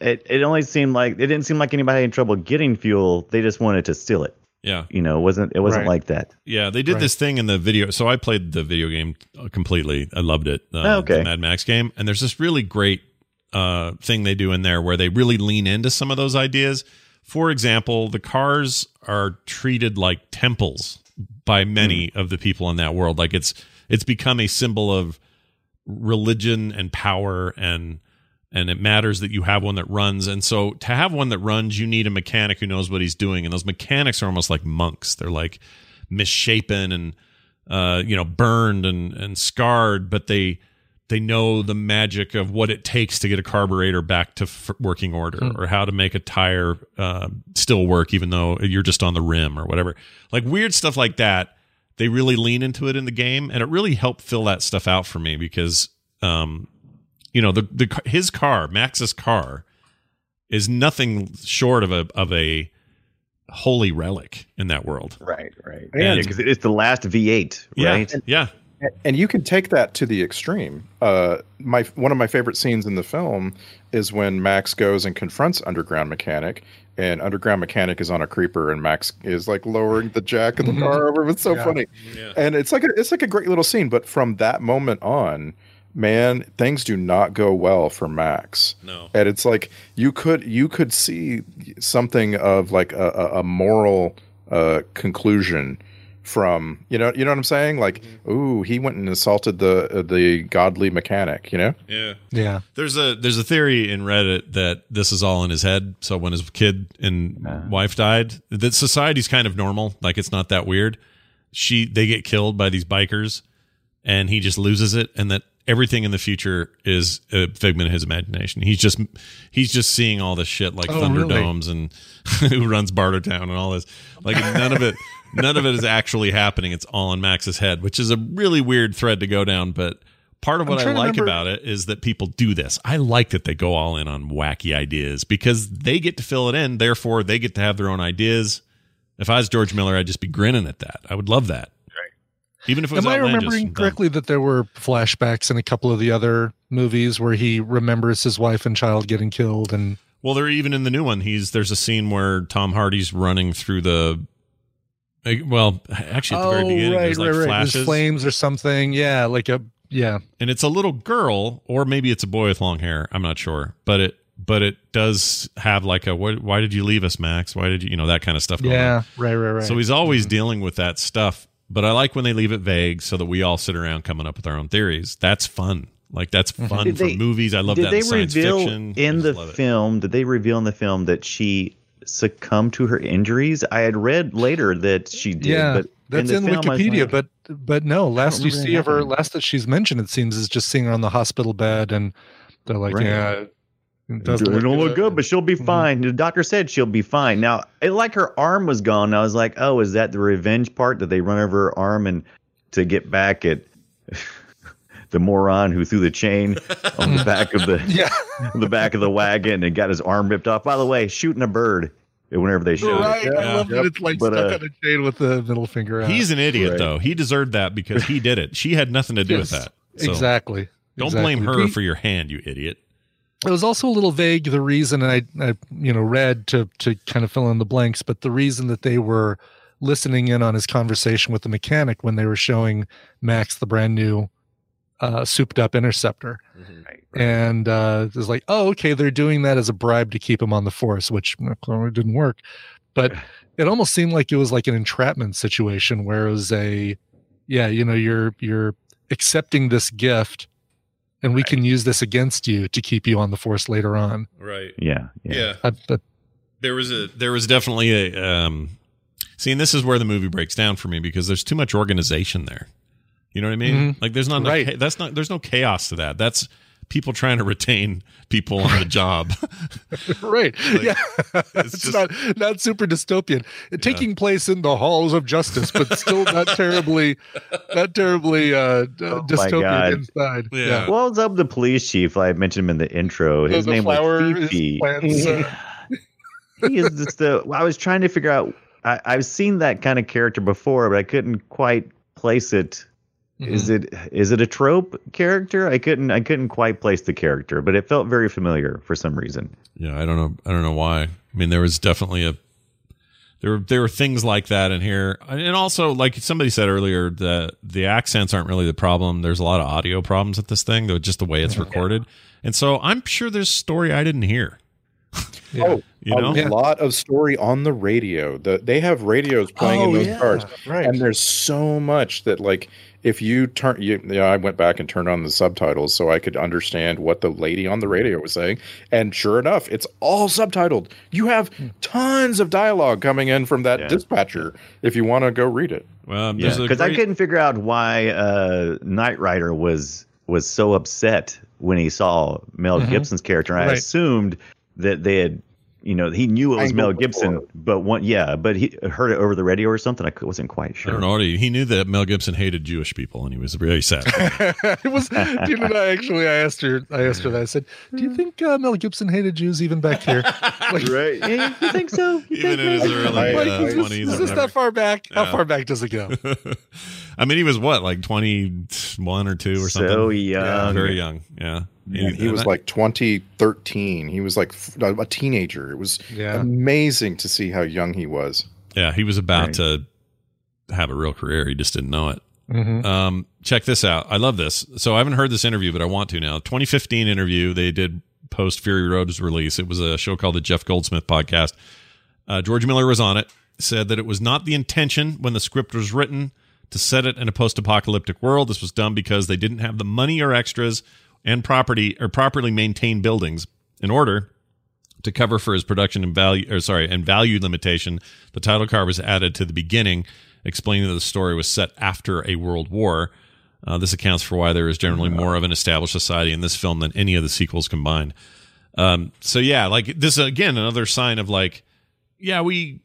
it it only seemed like it didn't seem like anybody had trouble getting fuel. They just wanted to steal it. yeah. You know, it wasn't it wasn't Right. like that. Yeah, they did Right. this thing in the video. So I played the video game uh, completely. I loved it. Uh, Oh, okay. The Mad Max game. And there's this really great uh, thing they do in there where they really lean into some of those ideas. For example, the cars are treated like temples by many Hmm. of the people in that world. Like it's it's become a symbol of religion and power and and it matters that you have one that runs. And so to have one that runs you need a mechanic who knows what he's doing. And those mechanics are almost like monks. They're like misshapen and uh you know burned and and scarred but they they know the magic of what it takes to get a carburetor back to f- working order or how to make a tire uh, still work even though you're just on the rim or whatever. Like weird stuff like that they really lean into it in the game and it really helped fill that stuff out for me because um you know the the his car max's car is nothing short of a of a holy relic in that world Right, right. And- because it's the last V8, yeah right? yeah and you can take that to the extreme. Uh, my one of my favorite scenes in the film is when Max goes and confronts Underground Mechanic, and Underground Mechanic is on a creeper, and Max is like lowering the jack of the car over. It's so Yeah. funny, and it's like a, it's like a great little scene. But from that moment on, man, things do not go well for Max. No. and it's like you could you could see something of like a, a, a moral uh, conclusion from you know you know what I'm saying? Like, Mm-hmm. ooh, he went and assaulted the uh, the godly mechanic. You know? Yeah. Yeah. There's a there's a theory in Reddit that this is all in his head. So when his kid and wife died, that society's kind of normal. Like it's not that weird. She they get killed by these bikers, and he just loses it, and that everything in the future is a figment of his imagination. He's just he's just seeing all this shit like Oh, really? Thunderdomes and who runs Bartertown and all this. Like none of it none of it is actually happening. It's all in Max's head, which is a really weird thread to go down, but part of what I like remember- about it is that people do this. I like that they go all in on wacky ideas because they get to fill it in. Therefore, they get to have their own ideas. If I was George Miller, I'd just be grinning at that. I would love that. Even if it was Am I remembering correctly that there were flashbacks in a couple of the other movies where he remembers his wife and child getting killed and Well, they're even in the new one. He's there's a scene where Tom Hardy's running through the. Well, actually, at the very oh, beginning, there's like There's flashes, flames or something. Yeah, like a yeah. and it's a little girl, or maybe it's a boy with long hair. I'm not sure, but it but it does have like a what, why did you leave us, Max? Why did you you know that kind of stuff? Going on. Yeah, right, right, right. So he's always mm-hmm. dealing with that stuff. But I like when they leave it vague so that we all sit around coming up with our own theories. That's fun. Like that's mhm. fun Did for they- movies. I love did that they in science reveal fiction. In the love it. film? Did they reveal in the film that she succumbed to her injuries? I had read later that she did. yeah, but that's the in, film, Wikipedia, like, but but no, last you remember that see of her, last that she's mentioned, it seems is just seeing her on the hospital bed, and they're like, Right. yeah, it It doesn't don't look good. good, but she'll be Mhm. fine. The doctor said she'll be fine. Now, it, like her arm was gone. I was like, oh, is that the revenge part? that they run over her arm and to get back at the moron who threw the chain on the back of the Yeah, the back of the wagon and got his arm ripped off? By the way, shooting a bird whenever they show right. it. I love that it's like But, stuck uh, on a chain with the middle finger out. He's an idiot Right. though. He deserved that because he did it. She had nothing to do with that. So exactly. Don't exactly. blame her for your hand, you idiot. It was also a little vague the reason I, I you know read to to kind of fill in the blanks but the reason that they were listening in on his conversation with the mechanic when they were showing max the brand new uh souped up interceptor. And uh it was like oh okay they're doing that as a bribe to keep him on the force which clearly didn't work. But it almost seemed like it was like an entrapment situation where it was a yeah you know you're you're accepting this gift and we can use this against you to keep you on the force later on. Right. Yeah, yeah. Yeah. I, but There was a there was definitely a um see and this is where the movie breaks down for me because there's too much organization there. You know what I mean? Like there's not enough Right. cha- that's not there's no chaos to that. That's people trying to retain people on the job. right, Like, yeah, it's it's, just- not not super dystopian. Taking place in the halls of justice, but still not terribly, not terribly uh, God. dystopian inside. Yeah. Well, it's up the police chief. I mentioned him in the intro. His the name flower was is Fifi. plants, uh, he is just the. I was trying to figure out. I, I've seen that kind of character before, but I couldn't quite place it. Is it is it a trope character? I couldn't I couldn't quite place the character, but it felt very familiar for some reason. Yeah, I don't know. I don't know why. I mean, there was definitely a there were there were things like that in here, and also like somebody said earlier, the the accents aren't really the problem. There's a lot of audio problems with this thing, though, just the way it's recorded. And so I'm sure there's story I didn't hear. Yeah. Oh, You know? a Yeah. lot of story on the radio. The, they have radios playing in Oh, those yeah, cars, right. and there's so much that like if you turn, you, you know, I went back and turned on the subtitles so I could understand what the lady on the radio was saying, and sure enough, it's all subtitled. You have tons of dialogue coming in from that Yeah. dispatcher if you want to go read it. Well, Yeah, there's a because I couldn't figure out why uh, Nightrider was was so upset when he saw Mel Mhm. Gibson's character. I Right. assumed that they had, you know, he knew it was Angled Mel before. Gibson, but one, yeah, but he heard it over the radio or something. I wasn't quite I sure. don't know. what He, he knew that Mel Gibson hated Jewish people, and he was really sad. it was. Didn't I actually? I asked her. I asked her that. I said, "Do you think uh, Mel Gibson hated Jews even back here? Like, Right? Yeah, you think so? You Even think in his maybe? early like, uh, is this, 20s. is this that far back? How far back does it go? I mean, he was what, like 21 or 2 or something? So Yeah, young. very young. Yeah. Yeah, he was like 2013. He was like a teenager. It was Yeah. amazing to see how young he was. Yeah, he was about Right. to have a real career. He just didn't know it. Mhm. Um, check this out. I love this. So I haven't heard this interview, but I want to now. 2015 interview they did post Fury Road's release. It was a show called the Jeff Goldsmith Podcast. Uh, George Miller was on it. said that it was not the intention when the script was written to set it in a post-apocalyptic world. This was done because they didn't have the money or extras and property or properly maintained buildings in order to cover for his production and value or sorry and value limitation. The title card was added to the beginning, explaining that the story was set after a world war. Uh, this accounts for why there is generally more of an established society in this film than any of the sequels combined. Um, so yeah, like this again, another sign of like, yeah, we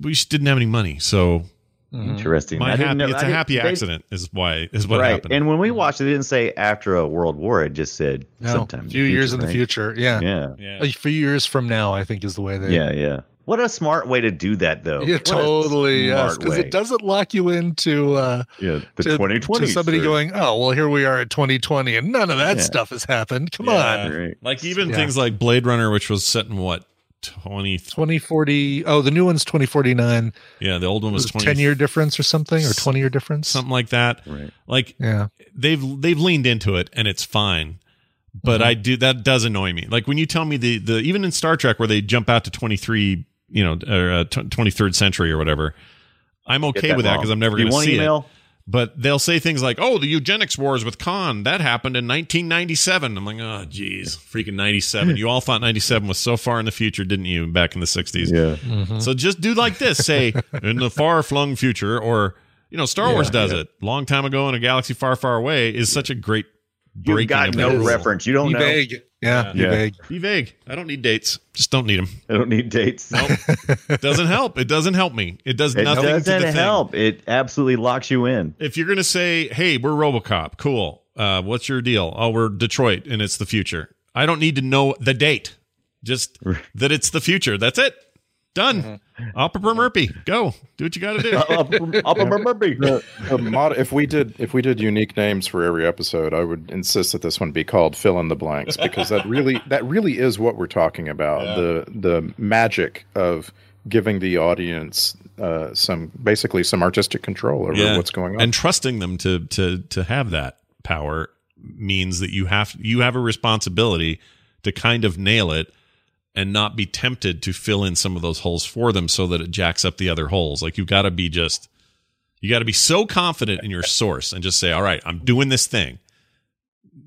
we just didn't have any money, so Interesting. my I happy, know- it's I a didn't- happy they- accident is why is what right. happened. And when we watched it, it didn't say after a world war. It just said No, sometime. a few years in the future. Yeah. Yeah. Yeah. A few years from now, I think is the way they. Yeah. Yeah. What a smart way to do that, though. Yeah, What totally. Yes, smart because it doesn't lock you into uh, Yeah. The to, 2020. to somebody sir. going, oh, well, here we are at 2020, and none of that Yeah. stuff has happened. Come Yeah. on, Right. like even Yeah. things like Blade Runner, which was set in what twenty? 2040. Oh, the new one's 2049. Yeah, the old one was Was twenty 10 year difference or something, or 20 year difference. something like that. Right. Like Yeah. they've they've leaned into it and it's fine. But Mm-hmm. I do that does annoy me. Like when you tell me the the even in Star Trek where they jump out to 23, you know, or uh, tw- 23rd century or whatever. I'm Get okay with that because I'm never going to see email? it. But they'll say things like, "Oh, the eugenics wars with Khan that happened in 1997." I'm like, "Oh, geez, freaking 97! you all thought 97 was so far in the future, didn't you? Back in the 60s." Yeah. Mm-hmm. So just do like this. Say in the far flung future, or you know, Star Wars does it. Long time ago in a galaxy far, far away is such a great You breaking. got no rule. reference. You don't Be know. vague. Yeah. Be Yeah. vague. Be vague. I don't need dates. Just don't need them. I don't need dates. Nope. it doesn't help. It doesn't help me. It does It nothing to doesn't the thing. help. It absolutely locks you in. If you're gonna say, "Hey, we're RoboCop," cool. Uh, what's your deal? Oh, we're Detroit, and it's the future. I don't need to know the date. Just that it's the future. That's it. Done. Upper Murphy. Go. Do what you got to do. The, the mod, if we did if we did unique names for every episode, I would insist that this one be called "Fill in the Blanks" because that really that really is what we're talking about the the magic of giving the audience uh, some basically some artistic control over what's going on. and trusting them to to to have that power means that you have you have a responsibility to kind of nail it and not be tempted to fill in some of those holes for them so that it jacks up the other holes. Like you've got to be just you got to be so confident in your source and just say all right i'm doing this thing.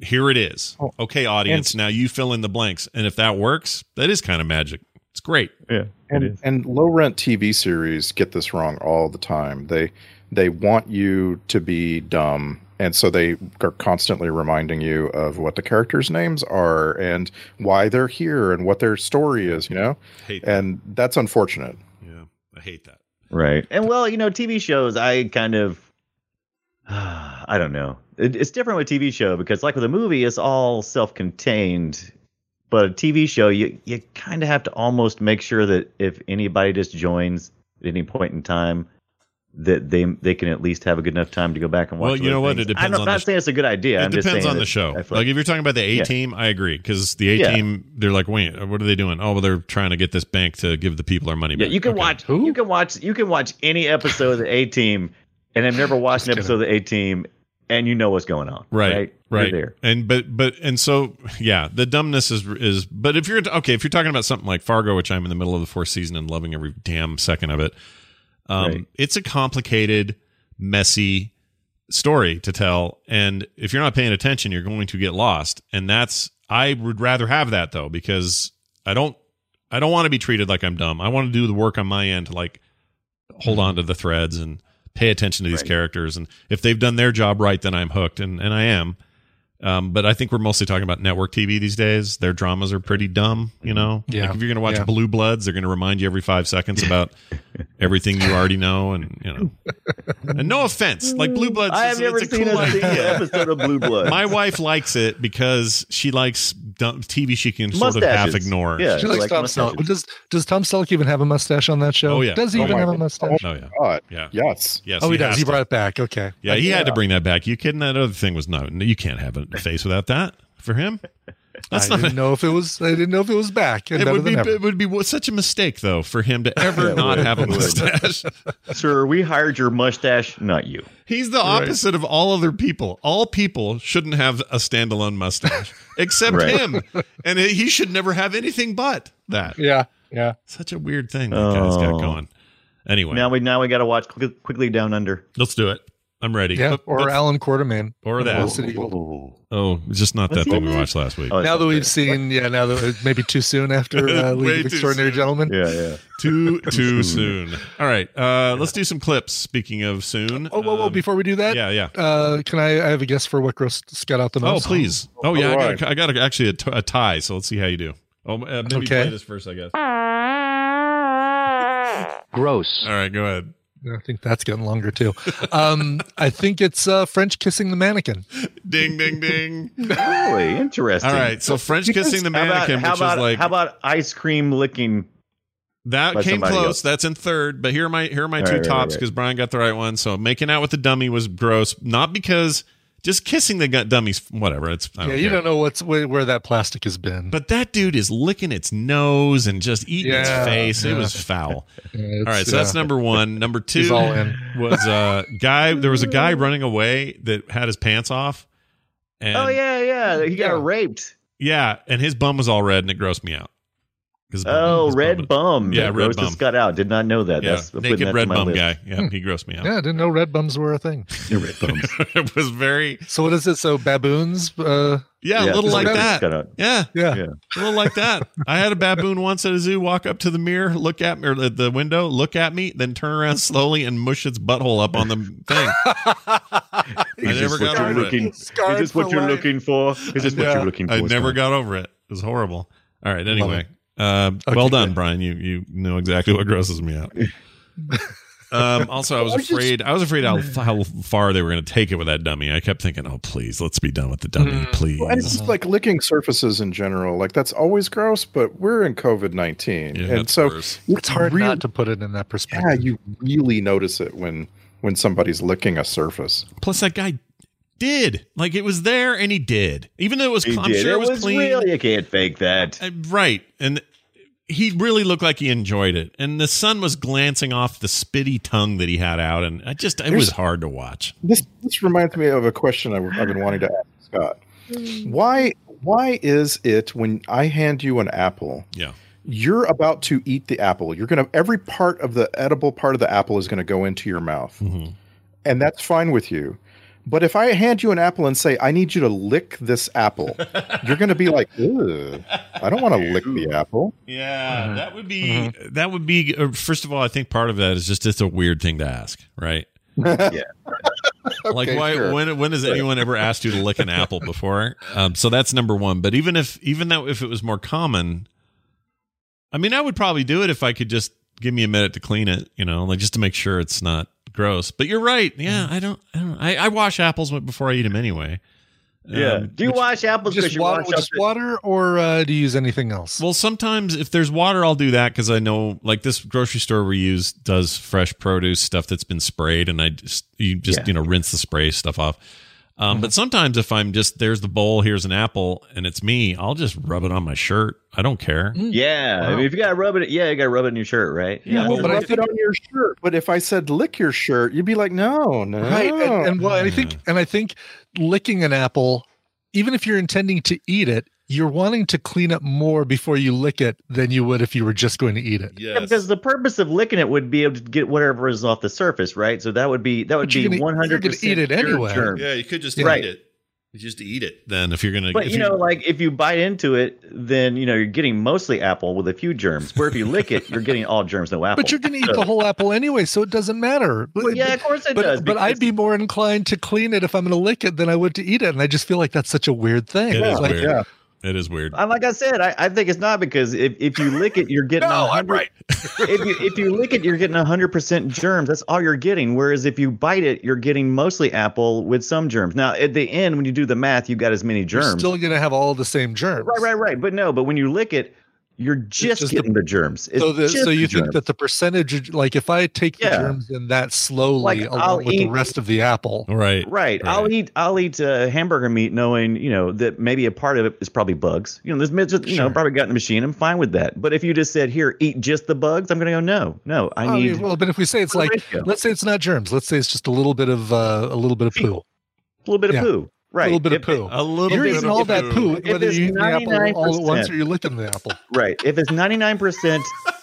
Here it is. Oh, okay audience now you fill in the blanks. And if that works that is kind of magic. It's great. Yeah. and, and low rent TV series get this wrong all the time. They they want you to be dumb, and so they are constantly reminding you of what the characters' names are and why they're here and what their story is. You know, Hate that. and that's unfortunate. yeah i hate that Right. And well, you know, TV shows, I kind of, I don't know. It, it's different with TV show because, like with a movie, it's all self-contained. But a TV show, you you kind of have to almost make sure that if anybody just joins at any point in time, that they they can at least have a good enough time to go back and watch. Well, you know what? things. It depends I'm not the- saying it's a good idea. It I'm depends saying on the show. Like, like- if you're talking about the A Yeah. team, I agree because the A Yeah. team, they're like, wait, what are they doing? Oh, well, they're trying to get this bank to give the people our money Yeah, back. you can Okay. watch. You can watch. You can watch any episode of the A Team, and I've never watched an episode of the A Team, and you know what's going on. Right, Right. right, there. and but but and so yeah, the dumbness is is. But if you're okay, if you're talking about something like Fargo, which I'm in the middle of the fourth season and loving every damn second of it, um, Right. it's a complicated, messy story to tell, and if you're not paying attention, you're going to get lost. And that's I would rather have that though because I don't I don't want to be treated like I'm dumb. I want to do the work on my end to like hold on to the threads and pay attention to these Right. characters. And if they've done their job right, then I'm hooked, and and I am. Um, but I think we're mostly talking about network TV these days. Their dramas are pretty dumb, you know. Yeah. Like if you're going to watch Yeah. Blue Bloods, they're going to remind you every five seconds about everything you already know, and you know. And no offense, like Blue Bloods, I is- have never it's a seen cool a single idea. episode of Blue Blood. My wife likes it because she likes dumb TV she can sort of half ignore. Yeah. She likes like Tom. Selleck. Does Does Tom Selleck even have a mustache on that show? Oh, yeah. Does he Oh, even my have a mustache? Oh yeah, oh, God, yeah, yes. yes. oh, he, does. has He to. brought it back. Okay. Yeah, he had to bring that back. You kidding? That other thing was no. You can't have a face without that for him. That's I not. didn't know if it was. I didn't know if it was back. And it would be it would be such a mistake though for him to ever Yeah, not would. have a mustache. Sir, we hired your mustache, not you. He's the opposite of all other people. All people shouldn't have a standalone mustache except Right. him, and he should never have anything but that. Yeah. Yeah. Such a weird thing that guy's got Oh. going. Anyway, Now we now we got to watch quickly down under. let's do it. I'm ready. Yeah, But- or but- Allan Quatermain. or that. Felicity Oh, it's just not that thing we watched last week. Oh, Now that we've seen, yeah, now that maybe too soon after uh, League of Extraordinary soon. Gentlemen. Yeah, yeah. Too too soon. All right, uh, let's do some clips. Speaking of soon. Oh, whoa, whoa! Um, Before we do that, yeah, yeah. Uh, can I, I have a guess for what gross got out the most. Oh, please. Oh, yeah. I got, I got a, actually a, t- a tie. So let's see how you do. Oh, uh, maybe Okay. play this first, I guess. Gross. All right, go ahead. I think that's getting longer too. Um, I think it's uh, French kissing the mannequin. Ding, ding, ding. Really interesting. All right, so French kissing the How about- mannequin, how which about, is like how about ice cream licking? that came close. else. That's in third, but here are my here are my All two right, right, tops right. because Brian got the right one. So making out with the dummy was gross, not because just kissing the gut dummy's whatever. It's I Yeah, don't you care. don't know what's where, where that plastic has been. But that dude is licking its nose and just eating its Yeah, face. It was foul. Yeah, All it's, right, so that's uh, number one. Number two all in. was a guy. There was a guy running away that had his pants off. And oh yeah, yeah. He got Yeah. raped. yeah, and his bum was all red, and it grossed me out. 'Cause his bum- Oh, his red bum. Yeah, That red grossed bum. Scott out. Did not know that. Yeah, That's I'm putting naked that red to bum list. guy. Yeah, he grossed me out. Yeah, I didn't know red bums were a thing. The red bums. it was very So what is it? So baboons? Uh, yeah, Yeah, a little like like that. Yeah, yeah. Yeah. a little like that. I had a baboon once at a zoo walk up to the mirror, look at me or at the window, look at me, then turn around slowly and mush its butthole up on the thing. I Is never this what got you're over it. looking, Is Scarred this what for you're life. looking for? Is this what Yeah. you're looking for? I never got over it. It was horrible. All right. Anyway, it. Uh, Okay, well done, good. Brian. You you know exactly what grosses me out. Um, also, I was afraid. I was afraid how how far they were going to take it with that dummy. I kept thinking, "Oh, please, let's be done with the dummy, Mm. please." Well, and it's just like licking surfaces in general. Like that's always gross, but we're in COVID nineteen, Yeah, and so worse. It's hard real- not to put it in that perspective. Yeah, you really notice it when when somebody's licking a surface. Plus, that guy did like it was there, and he did, even though it was. He I'm did. sure it was, clean. real. You can't fake that. Uh, right, and he really looked like he enjoyed it, and the sun was glancing off the spitty tongue that he had out, and I just it was hard to watch. This this reminds me of a question I've, I've been wanting to ask Scott. Why why is it when I hand you an apple, Yeah. you're about to eat the apple? You're gonna every part of the edible part of the apple is gonna go into your mouth, Mm-hmm. and that's fine with you. But if I hand you an apple and say I need you to lick this apple, you're gonna be like, Ugh, I don't want to lick the apple. Yeah, that would be that would be. Uh, first of all, I think part of that is just it's a weird thing to ask, right? Yeah. like Okay, why sure. when when has anyone ever asked you to lick an apple before um, so that's number one but even if even though if it was more common i mean i would probably do it if i could just give me a minute to clean it you know like just to make sure it's not gross but you're right yeah i don't i don't i, I wash apples before i eat them anyway Yeah. Um, Do you which- wash apples because just you water, wash just water, or uh, do you use anything else? well sometimes if there's water i'll do that because i know like this grocery store we use does fresh produce stuff that's been sprayed and i just you just Yeah. you know rinse the spray stuff off um, Mm-hmm. but sometimes if i'm just there's the bowl here's an apple and it's me i'll just rub it on my shirt i don't care Yeah. I mean, if you gotta rub it, yeah, you gotta rub it in your shirt, right? Yeah, Well, but I rub it on your shirt. But if I said lick your shirt, you'd be like, no, no. right and, and well and i think and i think licking an apple even if you're intending to eat it you're wanting to clean up more before you lick it than you would if you were just going to eat it Yeah, because the purpose of licking it would be able to get whatever is off the surface, right? So that would be that would But you're be gonna- you're hundred percent eat it anyway. yeah you could just eat Right. it you just eat it then if you're gonna But you know, like if you bite into it, then you know you're getting mostly apple with a few germs. Where if you lick it, you're getting all germs, no apple. but you're going to eat the whole apple anyway so it doesn't matter Well, yeah, of course it but, does. but because- i'd be more inclined to clean it if i'm going to lick it than i would to eat it and i just feel like that's such a weird thing it is Like, weird yeah. It is weird like I said, I, I think it's not because if, if you lick it, you're getting. No, 100, I'm right. if you if you lick it, you're getting hundred percent germs. That's all you're getting. Whereas if you bite it, you're getting mostly apple with some germs. Now at the end, when you do the math, you got as many you're germs. still going to have all the same germs right, right, right. But no, but when you lick it, you're just, just getting the, germs. It's so, the, just so you the think germs. that the percentage, like if I take the Yeah. germs in that slowly Like, along I'll with the rest of the apple, right Right. I'll eat I'll eat uh, hamburger meat knowing, you know, that maybe a part of it is probably bugs. You know, there's mi- just, you know, probably got in the machine. I'm fine with that. But if you just said, here, eat just the bugs, I'm gonna go, no, no, I Oh, need yeah, well, but if we say it's like, ratio. let's say it's not germs, let's say it's just a little bit of uh, a little bit of poo. a little bit of poo. Right. A little bit If of poo. A little bit of eating. You're bit eating of all that poo, If whether it's you eat the apple all at once or you're licking the apple. Right. If it's 99%,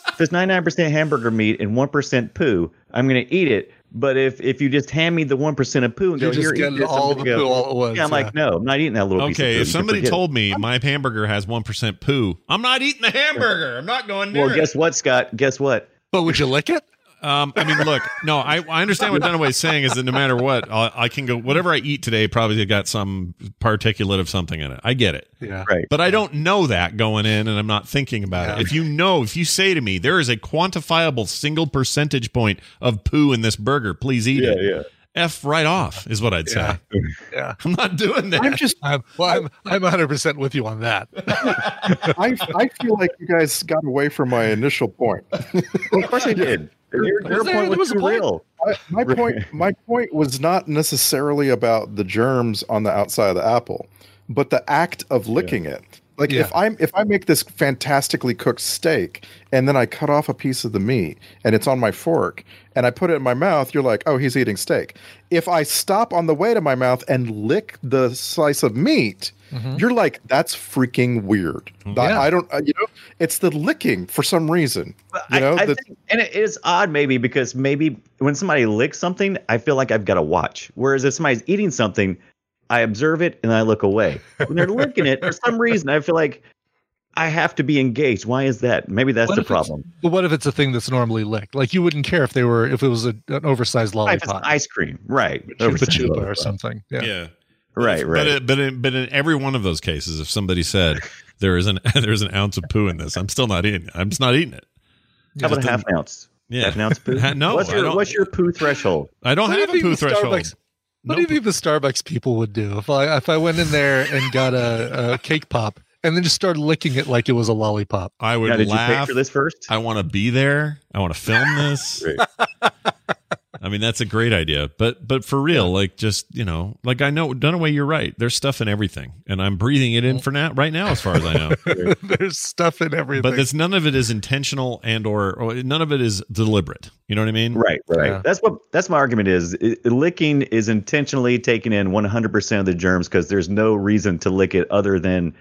if it's 99% hamburger meat and 1% poo, I'm going to eat it. But if if you just hand me the 1% of poo and You're go, just here, eat getting this," all the go, poo all at once, Yeah, I'm yeah. like, no, I'm not eating that little piece of Okay, if somebody told me my hamburger has 1% poo, I'm not eating the hamburger. I'm not going near Well, it. guess what, Scott? Guess what? But would you lick it? Um, I mean, look, no, I, I understand what Dunaway is saying is that no matter what, i I can go, whatever I eat today probably got some particulate of something in it. I get it. Yeah. Right. But I don't know that going in and I'm not thinking about it. If you know, if you say to me, there is a quantifiable single percentage point of poo in this burger, please eat it. Yeah, it. yeah. F right off is what I'd say. Yeah. I'm not doing that. I'm just I'm, well, I'm, I'm 100% with you on that. I I feel like you guys got away from my initial point. Well, of course I did. Your, your Was point there was was too point? real. I, my point my point was not necessarily about the germs on the outside of the apple, but the act of licking it. Like Yeah. if I'm if I make this fantastically cooked steak and then I cut off a piece of the meat and it's on my fork and I put it in my mouth, you're like, oh, he's eating steak. If I stop on the way to my mouth and lick the slice of meat, you're like, that's freaking weird. I- Yeah. I don't, uh, you know, it's the licking for some reason. You know, I, I the- think, and it is odd maybe because maybe when somebody licks something, I feel like I've got to watch. Whereas if somebody's eating something, I observe it and I look away. When they're licking it, for some reason, I feel like I have to be engaged. Why is that? Maybe that's What the problem. But what if it's a thing that's normally licked? Like you wouldn't care if they were if it was a, an oversized Right, if lollipop, ice cream, right? chupa Oversized chupa or something. Yeah. yeah. Right, But right. it, but in, but in every one of those cases, if somebody said there is an there's an ounce of poo in this, I'm still not eating it. I'm just not eating it. How about a half ounce? Yeah. Half an ounce poo? No, What's your, what's your poo threshold? I don't What have do a poo threshold. Starbucks- What No do you think the Starbucks people would do if I if I went in there and got a, a cake pop and then just started licking it like it was a lollipop? I would Now, did you pay for this first? I want to be there. I want to film this. I mean, that's a great idea. But but for real, like just you know, like I know Dunaway, you're right. There's stuff in everything, and I'm breathing it in for now, right now, as far as I know. There's stuff in everything. but it's none of it is intentional and or, or none of it is deliberate. You know what I mean? Right, right. Yeah. That's what that's my argument is. I- licking is intentionally taking in 100% of the germs because there's no reason to lick it other than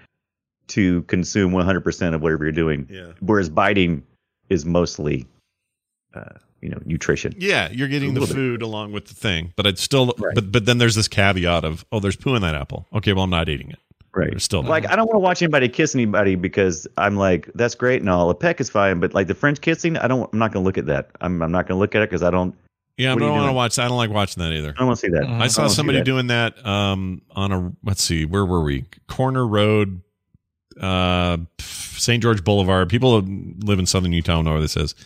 to consume 100% of whatever you're doing. Yeah. Whereas biting is mostly, uh, you know, nutrition. Yeah, you're getting the little bit. food along with the thing, but it's still. Right. But but then there's this caveat of oh, there's poo in that apple. Okay, well I'm not eating it. Right. There's still Like I don't want to watch anybody kiss anybody because I'm like that's great and all. A peck is fine, but like the French kissing, I don't. I'm not going to look at that. I'm I'm not going to look at it because I don't. yeah, I don't want to doing? watch. I don't like watching that either. I don't want to see that. Mhm. I saw wanna somebody that. doing that um, on a let's see, where were we? Corner Road, uh, St. George Boulevard. People live in southern Utah know where this is.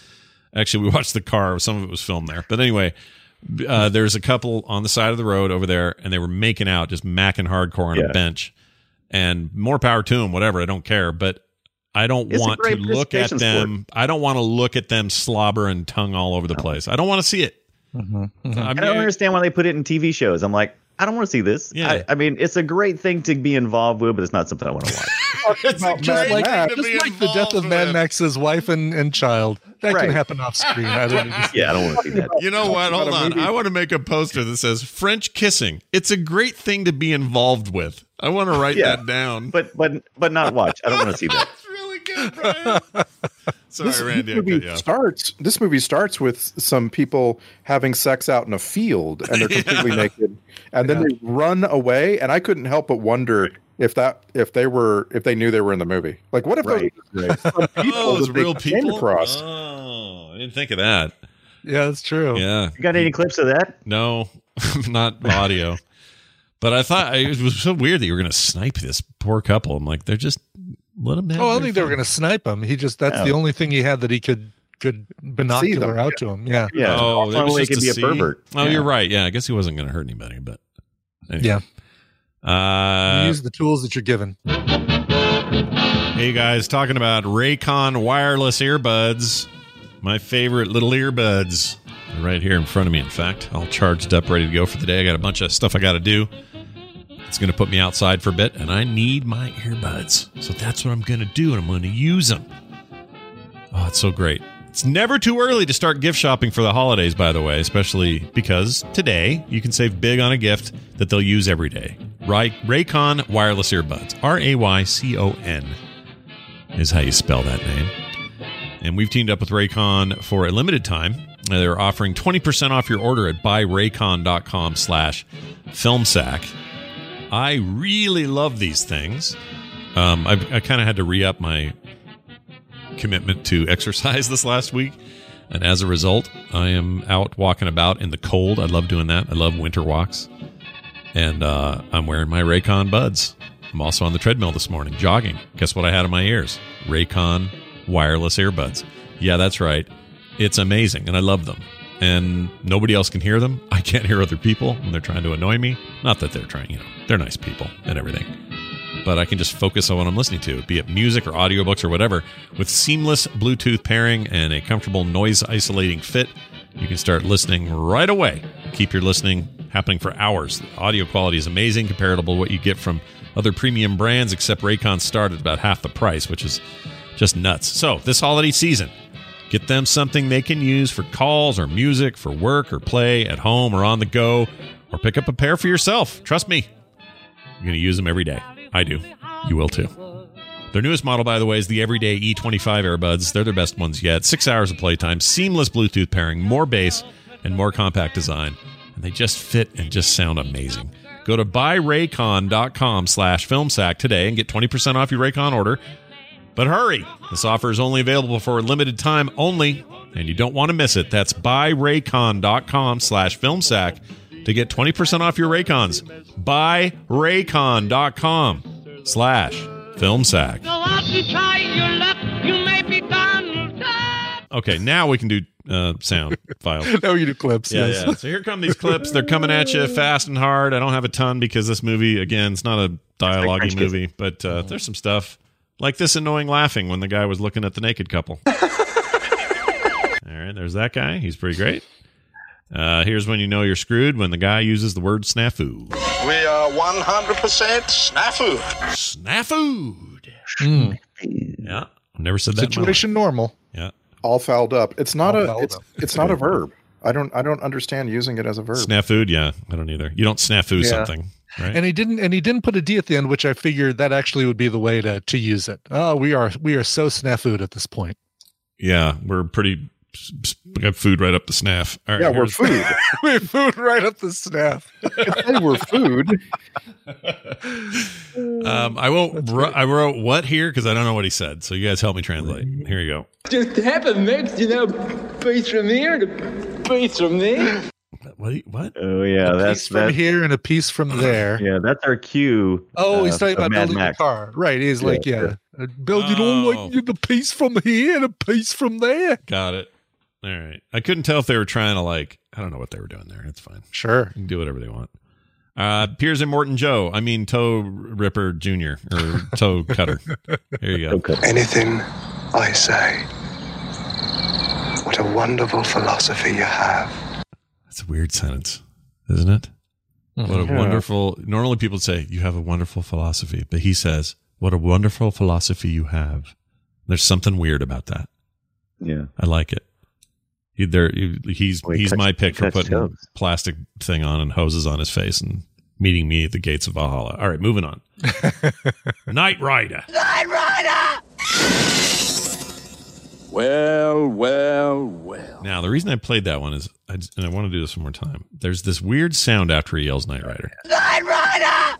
Actually, we watched the car. Some of it was filmed there. But anyway, uh, there's a couple on the side of the road over there, and they were making out, just macking hardcore on Yeah. a bench. And more power to them, whatever. I don't care. But I don't It's want to look at participation them. I don't want to look at them slobber and tongue all over the place. I don't want to see it. Mhm, mhm. I I don't understand why they put it in TV shows. I'm like, I don't want to see this. Yeah. I, I mean, it's a great thing to be involved with, but it's not something I want to watch. It's About just Mad like just like the death of Mad Max's wife and, and child. That Right. can happen off screen. I don't need to see yeah, I don't want to see that. You know what? Hold on. I want to make a poster that says French kissing. It's a great thing to be involved with. I want to write Yeah. that down. But but but not watch. I don't want to see that. That's good, Brian. Sorry, this Randy. I movie cut you off. starts. This movie starts with some people having sex out in a field, and they're completely naked, and then they run away. And I couldn't help but wonder if that if they were if they knew they were in the movie. Like, what if Right. those were some people Oh, those that real came people. across? Oh, I didn't think of that. Yeah, that's true. Yeah, You got any clips of that? no, not audio. But I thought it was so weird that you were going to snipe this poor couple. I'm like, they're just let them. Oh, I don't think they were going to snipe him. He just that's Yeah. the only thing he had that he could could binocular them, out to him. Yeah. Yeah. Oh, that was just could be a see? pervert. Oh, Yeah. you're right. Yeah, I guess he wasn't going to hurt anybody, but anyway. Yeah. Uh, Use the tools that you're given. Hey guys, talking about Raycon wireless earbuds. My favorite little earbuds. They're right here in front of me, in fact. All charged up, ready to go for the day. I got a bunch of stuff I got to do. It's going to put me outside for a bit, and I need my earbuds. So that's what I'm going to do, and I'm going to use them. Oh, it's so great. It's never too early to start gift shopping for the holidays, by the way, especially because today you can save big on a gift that they'll use every day. Ray- Raycon wireless earbuds. R A Y C O N is how you spell that name. And we've teamed up with Raycon for a limited time. They're offering 20% off your order at buyraycon.com slash filmsack. I really love these things. Um, I, I kind of had to re up my commitment to exercise this last week. And as a result, I am out walking about in the cold. I love doing that. I love winter walks. And uh, I'm wearing my Raycon buds. I'm also on the treadmill this morning, jogging. Guess what I had in my ears? Raycon wireless earbuds. Yeah, that's right. It's amazing, and I love them. And nobody else can hear them. I can't hear other people when they're trying to annoy me. Not that they're trying, you know, they're nice people and everything but I can just focus on what I'm listening to, be it music or audiobooks or whatever. With seamless Bluetooth pairing and a comfortable noise isolating fit, you can start listening right away. Keep your listening happening for hours. The audio quality is amazing, comparable to what you get from other premium brands, except Raycon start at about half the price, which is just nuts. So, this holiday season, get them something they can use for calls or music, for work or play, at home or on the go, or pick up a pair for yourself. Trust me, you're going to use them every day. I do. You will too. Their newest model, by the way, is the Everyday E25 earbuds. They're their best ones yet. Six hours of playtime, seamless Bluetooth pairing, more bass, and more compact design. And they just fit and just sound amazing. Go to buyraycon.com slash filmsack today and get 20% off your Raycon order. But hurry! This offer is only available for a limited time only, and you don't want to miss it. That's buyraycon.com slash filmsack to get 20% off your Raycons. Buyraycon.com slash filmsack. Go out and try your luck. You may be Donald Duck. Okay, now we can do uh, sound files. now you do clips. Yeah, yes. yeah. So here come these clips. They're coming at you fast and hard. I don't have a ton because this movie, again, it's not a dialogue movie, but uh, there's some stuff like this annoying laughing when the guy was looking at the naked couple. All right, there's that guy. He's pretty great. Uh, here's when you know you're screwed when the guy uses the word snafu. We are 100% snafu. Snafu. Mm. Yeah, I've never said that. in my life. Situation normal. Yeah. All fouled up. It's not All a. It's, it's not a verb. I don't. I don't understand using it as a verb. Snafu, yeah, I don't either. You don't snafu Yeah. something, right? And he didn't and he didn't put a D at the end, which I figured that actually would be the way to to use it. Oh, we are we are so snafu'd at this point. yeah, we're pretty. We got food right up the snaff. All right, yeah, we're food. we food right up the snaff. Hey, we're food. Um, I won't. wr- I wrote what here because I don't know what he said. So you guys help me translate. Here you go. Just happen, mate. You know, piece from here, the piece from there. What? What? Oh yeah, a that's piece from that's here and a piece from there. yeah, that's our cue. Oh, he's uh, talking about Mad building Max. the car. Right. He's like, Yeah, yeah. Uh, Building all Oh. like the piece from here and a piece from there. Got it. All right. I couldn't tell if they were trying to like. I don't know what they were doing there. It's fine. Sure. You can do whatever they want. Uh, Piers Immortan Joe. I mean Toe Ripper Jr. or Toe Cutter. Here you go. Anything I say. What a wonderful philosophy you have. That's a weird sentence, isn't it? Mm-hmm. What a wonderful. Normally people say you have a wonderful philosophy, but he says, "What a wonderful philosophy you have." There's something weird about that. Yeah. I like it. He, there, he- he's Well, he he's cuts- my pick for putting jokes. plastic thing on and hoses on his face and meeting me at the gates of Valhalla. All right, moving on. Nightrider. Knight Rider! Well, well, well. Now, the reason I played that one is, I, just- and I want to do this one more time. There's this weird sound after he yells Nightrider. Knight Rider!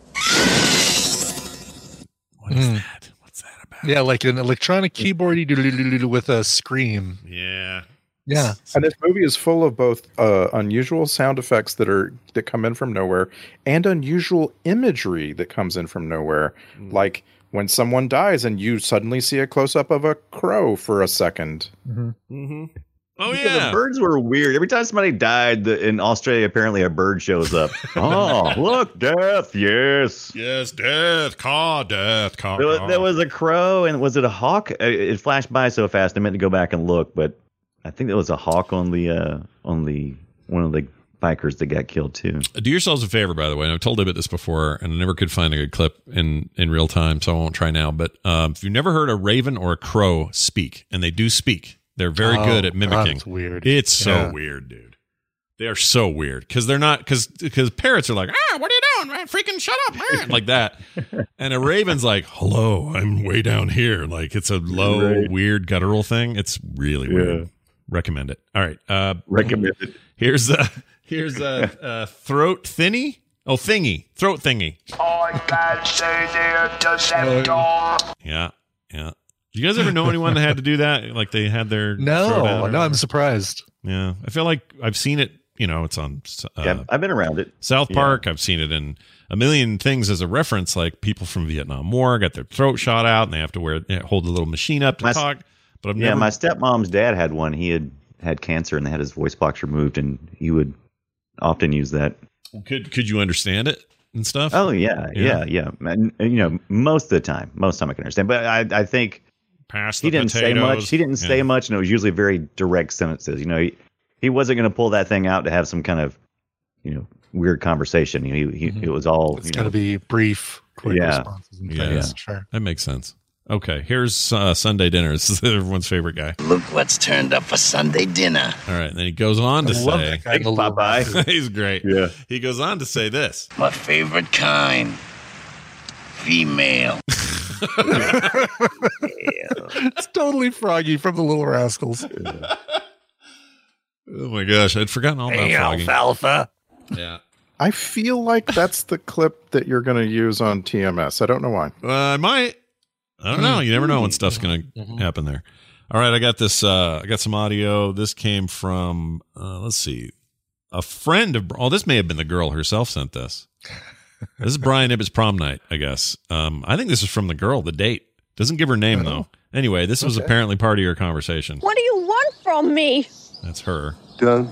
What is Mm. that? What's that about? Yeah, like an electronic keyboard with a scream. Yeah. Yeah. And this movie is full of both uh, unusual sound effects that are that come in from nowhere and unusual imagery that comes in from nowhere. Like when someone dies and you suddenly see a close up of a crow for a 2nd Mm-hmm. Oh Yeah, yeah. the birds were weird. Every time somebody died the, in Australia, apparently a bird shows up. oh, look, death! Yes. Yes, death, caw, death, caw. There was, there was a crow, and was it a hawk? Uh, It flashed by so fast. I meant to go back and look, but I think there was a hawk on the uh, on the one of the bikers that got killed too. Do yourselves a favor, by the way. And I've told David this before, and I never could find a good clip in in real time, so I won't try now. But um, if you've never heard a raven or a crow speak, and they do speak, they're very Oh, good at God, mimicking. it's weird. It's so Yeah. weird, dude. They are so weird because they're not because because parrots are like ah what are you doing man freaking shut up man like that, and a raven's like hello I'm way down here like it's a low Right. weird guttural thing. It's really weird. Recommend it. All right. Uh, Recommend it. Here's a here's a, a throat thinny. Oh, thingy, throat thingy. Yeah, yeah. Do you guys ever know anyone that had to do that? Like they had their throat out No, or no, I'm whatever? surprised. Yeah, I feel like I've seen it. You know, it's on uh, Yeah, I've been around it. South Yeah. Park. I've seen it in a million things as a reference. Like people from Vietnam War got their throat shot out, and they have to wear hold the little machine up to My s- talk. But I've yeah, never. my stepmom's dad had one. He had had cancer and they had his voice box removed, and he would often use that. could could you understand it and stuff? Oh yeah, Yeah. yeah, yeah. And, and, you know, most of the time, most of the time I can understand. But I, I think Pass he didn't say much. He didn't say much, and it was usually very direct sentences. You know, he, he wasn't going to pull that thing out to have some kind of, you know, weird conversation. You know, he, he mm-hmm. it was all. It's you got to be brief, quick Yeah. responses and Yeah. things. Sure. That makes sense. Okay, here's uh, Sunday dinner. This is everyone's favorite guy. Look what's turned up for Sunday dinner. All right, then he goes on to I love say, that guy in the he's great. Yeah. He goes on to say this. My favorite kind. Female. It's totally Froggy from the Little Rascals. Oh my gosh, I'd forgotten all about Froggy. alfalfa. Yeah. I feel like that's the clip that you're going to use on TMS. I don't know why. Uh, I might. I don't know. You never know when stuff's going to happen there. All right, I got this. Uh, I got some audio. This came from. Uh, let's see, a friend of. Oh, this may have been the girl herself sent this. This is Brian Ibbott's prom night, I guess. Um, I think this is from the girl. The date doesn't give her name though. Anyway, this was Okay. apparently part of your conversation. What do you want from me? That's her. Don't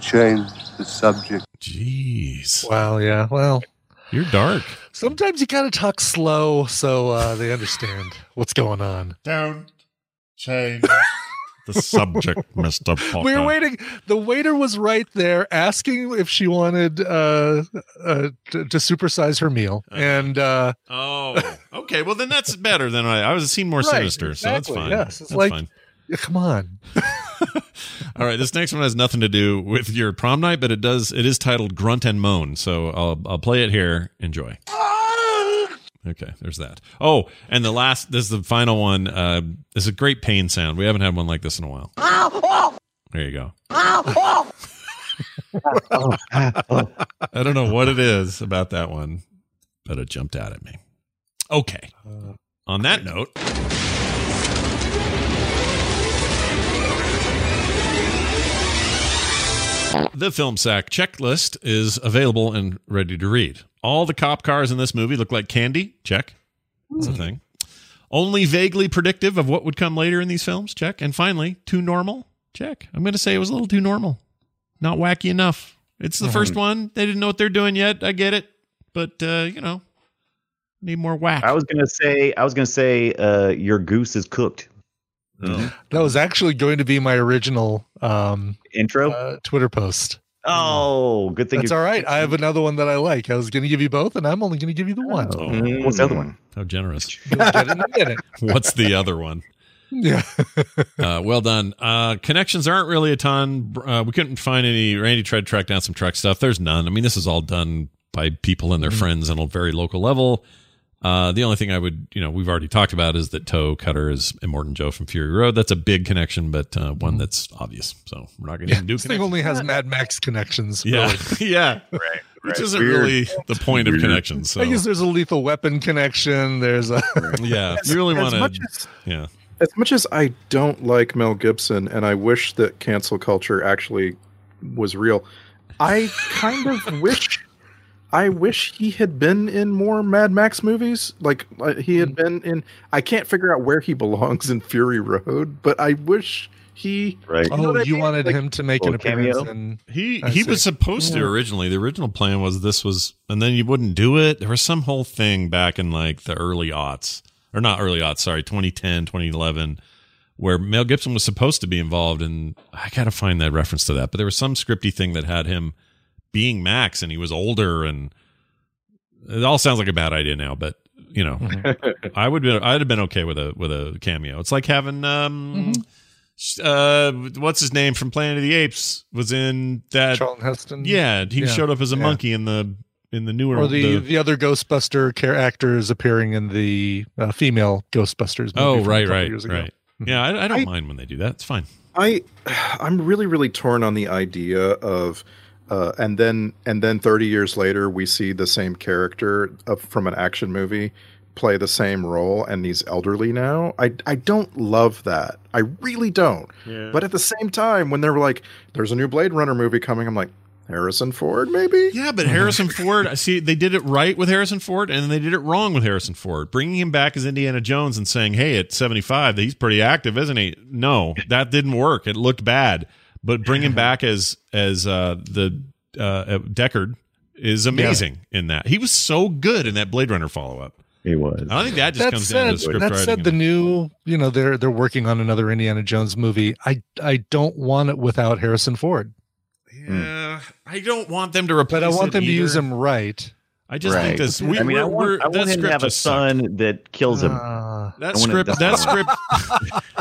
change the subject. Jeez, Wow. Yeah. Well, you're dark. sometimes you gotta talk slow so uh, they understand what's going on. Don't change the subject, Mister. We were waiting. The waiter was right there asking if she wanted uh, uh, to, to supersize her meal, and uh, Oh, okay. Well, then that's better than I. I was seen more Right, sinister, so that's fine. yes. It's that's like- fine. Yeah, come on. All right, this next one has nothing to do with your prom night, but it does. It is titled "Grunt and Moan," so I'll I'll play it here. Enjoy. Okay, there's that. Oh, and the last. This is the final one. Uh, this is a great pain sound. We haven't had one like this in a while. There you go. I don't know what it is about that one, but it jumped out at me. Okay. On that note. The Film Sack checklist is available and ready to read. All the cop cars in this movie look like candy. Check. That's a thing. Only vaguely predictive of what would come later in these films. Check. And finally, too normal. Check. I'm going to say it was a little too normal. Not wacky enough. It's the first one. They didn't know what they're doing yet. I get it. But, uh, you know, need more whack. I was gonna say, I was gonna say, uh, your goose is cooked. Oh. That was actually going to be my original um, Intro. uh, Twitter post. oh, good thing. That's you- all right. I have another one that I like. I was going to give you both, and I'm only going to give you the one. Oh, What's the other one? how generous. You'll get it in a minute. What's the other one? Yeah. Uh, well done. Uh, connections aren't really a ton. Uh, we couldn't find any. Randy tried to track down some truck stuff. There's none. I mean, this is all done by people and their friends on a very local level. Uh, the only thing I would, you know, we've already talked about is that Toe Cutter is Immortan Joe from Fury Road. That's a big connection, but uh, one that's obvious. So we're not going to yeah. do This thing only has Mad Max connections. Yeah, really. yeah, Right, which isn't Weird. really the point of connections. So I guess there's a lethal weapon connection. There's a yeah, if you really want to, yeah. As much as I don't like Mel Gibson and I wish that cancel culture actually was real, I kind of wish I wish he had been in more Mad Max movies. Like uh, he had been in I can't figure out where he belongs in Fury Road, but I wish he Right. oh, know what I you mean? wanted Like, him to make an appearance. cameo? And He I he see. was supposed to originally. The original plan was this was, and then you wouldn't do it. There was some whole thing back in like the early aughts, or not early aughts, sorry, 2010, 2011, where Mel Gibson was supposed to be involved. And I got to find that reference to that. But there was some scripty thing that had him being Max, and he was older, and it all sounds like a bad idea now. But you know, I would be, I'd have been okay with a with a cameo. It's like having um, uh, what's his name from Planet of the Apes was in that. Charlton Heston. Yeah, he Yeah. showed up as a Yeah. monkey in the in the newer Or the, the other Ghostbuster care actors appearing in the uh, female Ghostbusters. movie oh right right years ago. right. Yeah, I, I don't mind when they do that. It's fine. I I'm really really torn on the idea of uh, and then and then 30 years later we see the same character of, from an action movie play the same role and he's elderly now. I I don't love that. I really don't. Yeah. But at the same time when they're like there's a new Blade Runner movie coming I'm like Harrison Ford maybe? Yeah, but Harrison Ford, I see, they did it right with Harrison Ford, and they did it wrong with Harrison Ford. Bringing him back as Indiana Jones and saying, "Hey, at seventy-five, he's pretty active, isn't he?" No, that didn't work. It looked bad. But bring him back as as uh, the uh, Deckard is amazing in that. He was so good in that Blade Runner follow-up. He was. I think that just that comes said, down to script that writing. said, the new, you know, they're they're working on another Indiana Jones movie. I I don't want it without Harrison Ford, yeah, I don't want them to replace. but I want it them to use him right. I just think this. We, I mean, I we're- want, we're- I that want him to have a just sucked. son that kills him. Uh, That script, that script,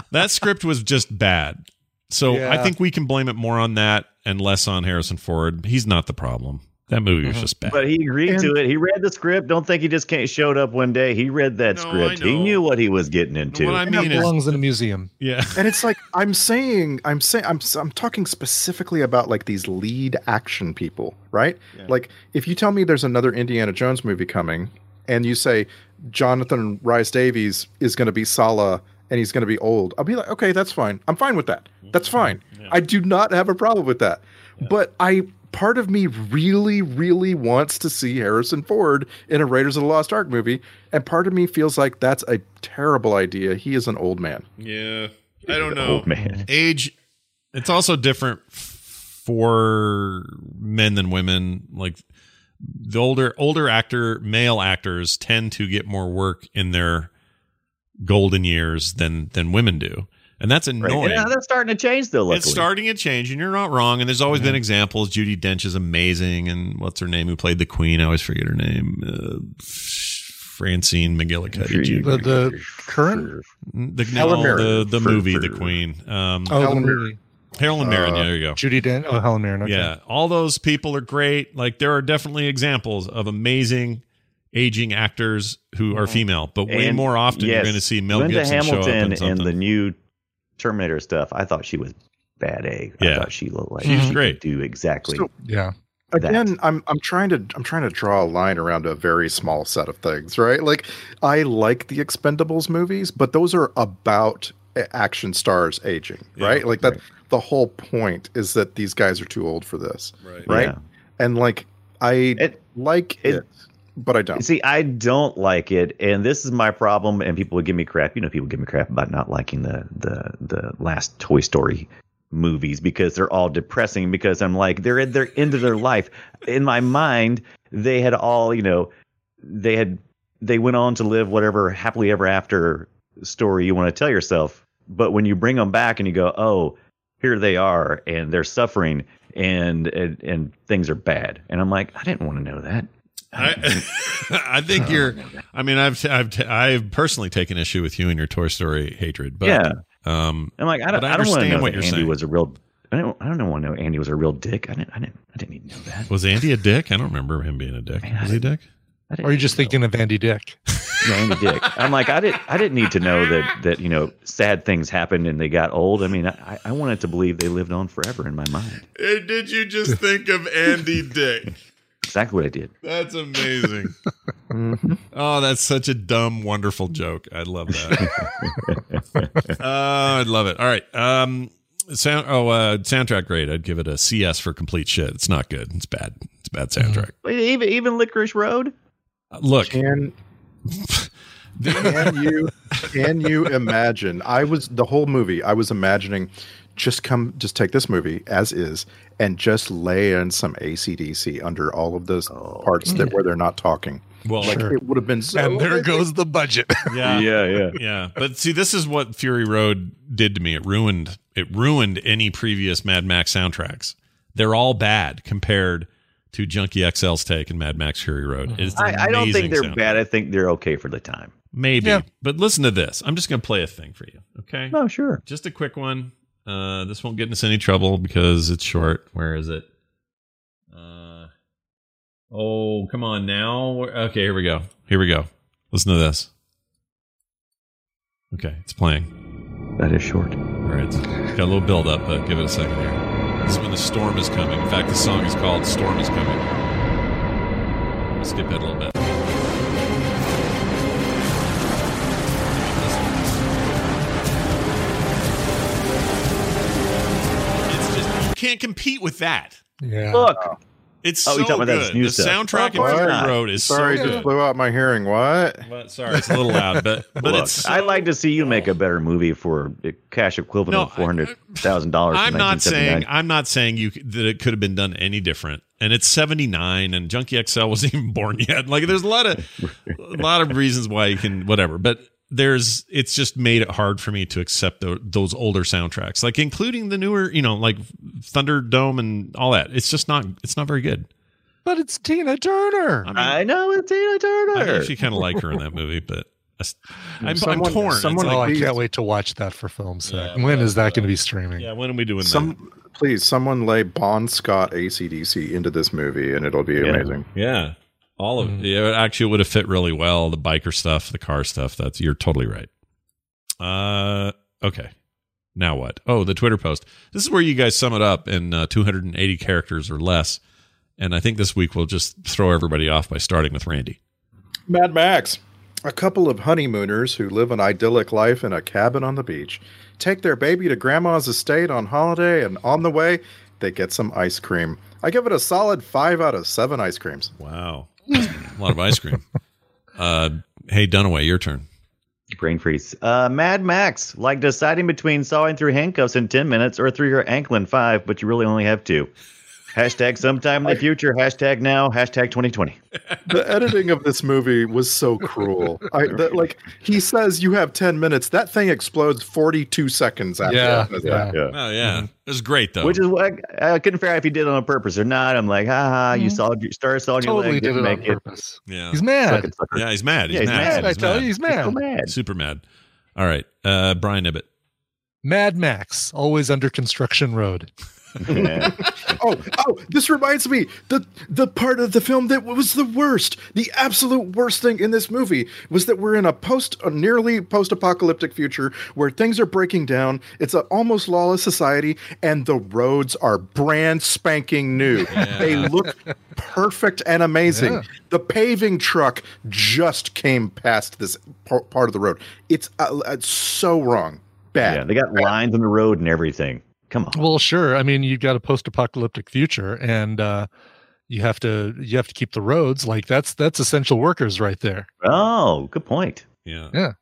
that script was just bad. So I think we can blame it more on that and less on Harrison Ford. He's not the problem. That movie was uh-huh. just bad. But he agreed to it. He read the script. Don't think he just came, showed up one day. He read that No, script. He knew what he was getting into. what I mean it is, belongs in a museum. yeah, And it's like I'm saying, I'm saying, I'm I'm talking specifically about like these lead action people, right? Like if you tell me there's another Indiana Jones movie coming, and you say Jonathan Rhys Davies is going to be Sallah and he's going to be old, I'll be like, okay, that's fine. I'm fine with that. That's fine. I do not have a problem with that. But I part of me really, really wants to see Harrison Ford in a Raiders of the Lost Ark movie, and part of me feels like that's a terrible idea. He is an old man. yeah. I don't know. Oh, man. Age. It's also different for men than women. Like the older older actor male actors tend to get more work in their golden years than than women do, and that's Right. annoying. Yeah, that's starting to change though. Luckily. It's starting to change, and you're not wrong. And there's always been examples. Judi Dench is amazing, and what's her name? Who played the Queen? I always forget her name. Uh, Francine McGillicuddy. Judy. The, the current The, Helen no, Mirren. the, the For- movie, for- The Queen. Um, oh Helen Mirren. movie Helen Mirren. uh, there you go. Judy Den oh Helen Mirren okay. Yeah, all those people are great. Like there are definitely examples of amazing aging actors who are mm-hmm. female, but way And, more often you're going to see Mel Linda Gibson show up Hamilton in in something. the new Terminator stuff. I thought she was bad egg. Yeah. I thought she looked like She's she great. could do exactly. So- yeah Again, I'm I'm trying to I'm trying to draw a line around a very small set of things, right? Like I like the Expendables movies, but those are about action stars aging, right? Like that the whole point is that these guys are too old for this. Right. Right? Yeah. And like I It- like it, it- but I don't. See, I don't like it, and this is my problem. And people would give me crap. You know, people give me crap about not liking the the the last Toy Story movies because they're all depressing. Because I'm like, they're at their end of their life. In my mind, they had all, you know, they had they went on to live whatever happily ever after story you want to tell yourself. But when you bring them back and you go, oh, here they are, and they're suffering, and and, and things are bad, and I'm like, I didn't want to know that. I, I think you're. I mean, I've I've I've personally taken issue with you and your Toy Story hatred, but Yeah. um, I'm like, I don't, I I don't want to know what you're Andy saying. was a real. I don't. I don't want to know Andy was a real dick. I didn't. I didn't. I didn't need to know that. was Andy a dick? I don't remember him being a dick. Was he a dick? I didn't or are you just need thinking of Andy Dick to know Andy Dick? I'm like, I didn't. I didn't need to know that that you know sad things happened and they got old. I mean, I, I wanted to believe they lived on forever in my mind. Did you just think of Andy Dick? Exactly what I did. That's amazing. Oh, that's such a dumb, wonderful joke. I love that. uh, I'd love it. All right. Um, sound. Oh, uh, soundtrack grade. I'd give it a CS for complete shit. It's not good. It's bad. It's a bad soundtrack. Wait, even even Licorice Road. Uh, Look, Can can you can you imagine? I was the whole movie. I was imagining just come just take this movie as is and just lay in some ACDC under all of those oh, parts that where they're not talking. well, Like Sure. it would have been so. and there amazing. goes the budget yeah, yeah. yeah. But see, this is what Fury Road did to me. It ruined. It ruined any previous Mad Max soundtracks. They're all bad compared to Junkie XL's take in Mad Max Fury Road. Mm-hmm. It's I, I don't think they're soundtrack. bad. I think they're okay for the time. Maybe. Yeah. But listen to this. I'm just going to play a thing for you. Okay. Oh, sure. Just a quick one. Uh, this won't get us any trouble because it's short. Where is it? Uh, oh, come on now. Okay, here we go. Here we go. Listen to this. Okay, it's playing. That is short. All right, it's got a little build up, but give it a second here. This is when the storm is coming. In fact, the song is called "Storm is Coming." Let's skip it a little bit. Can't compete with that. Yeah. Look. It's Oh, so you about that good. new the stuff. soundtrack in What? Fury Road is Sorry, so just blew out my hearing. What? But sorry, it's a little loud, but but Look, it's so- I'd like to see you make a better movie for a cash equivalent No, of four hundred thousand dollars. I'm not saying I'm not saying you that it could have been done any different. And it's 79, and Junkie XL wasn't even born yet. Like, there's a lot of a lot of reasons why you can whatever, but there's it's just made it hard for me to accept tho- those older soundtracks, like including the newer, you know, like Thunderdome and all that. It's just not it's not very good. But it's Tina Turner. I know it's Tina Turner. I actually kind of like her in that movie, but I s- I'm, I'm torn. Someone- like- oh, I can't wait to watch that for Film Sack. Yeah, when but- is that uh, going to be streaming? yeah, when are we doing that? Please, someone lay Bon Scott ACDC into this movie, and it'll be Yeah. amazing. Yeah. All of Mhm. yeah, it actually would have fit really well. The biker stuff, the car stuff. That's you're totally right. Uh okay. Now what? Oh, the Twitter post. This is where you guys sum it up in uh, 280 characters or less. And I think this week we'll just throw everybody off by starting with Randy. Mad Max. A couple of honeymooners who live an idyllic life in a cabin on the beach take their baby to grandma's estate on holiday, and on the way, they get some ice cream. I give it a solid five out of seven ice creams. Wow. A lot of ice cream. Uh hey Dunaway, your turn. Brain freeze. Uh, Mad Max, like deciding between sawing through handcuffs in 10 minutes or through your ankle in five, but you really only have two. Hashtag sometime in the future. Hashtag now. Hashtag 2020. The editing of this movie was so cruel. I that, like he says you have ten minutes. That thing explodes forty two seconds after. Yeah, that. yeah. Oh yeah. It was great though. Which is what I couldn't figure out if he did it on purpose or not. I'm like, haha, you saw you started sawing your Totally leg, did it didn't on make it. purpose. yeah. He's mad. Suck it, sucker. Yeah, he's mad. He's, Yeah, he's mad. mad. I tell you, he's mad. So mad. Super mad. All right. Uh Brian Ibbott. Mad Max, always under construction road. Yeah. Oh, oh! This reminds me the the part of the film that was the worst, the absolute worst thing in this movie was that we're in a post, a nearly post-apocalyptic future where things are breaking down. It's an almost lawless society, and the roads are brand spanking new. They look perfect and amazing. Yeah. The paving truck just came past this part of the road. It's uh, it's so wrong, bad. yeah, they got lines on the road and everything. Come on. Well, sure. I mean, you've got a post-apocalyptic future, and uh, you have to you have to keep the roads like that's that's essential workers right there. Oh, good point. Yeah. Yeah.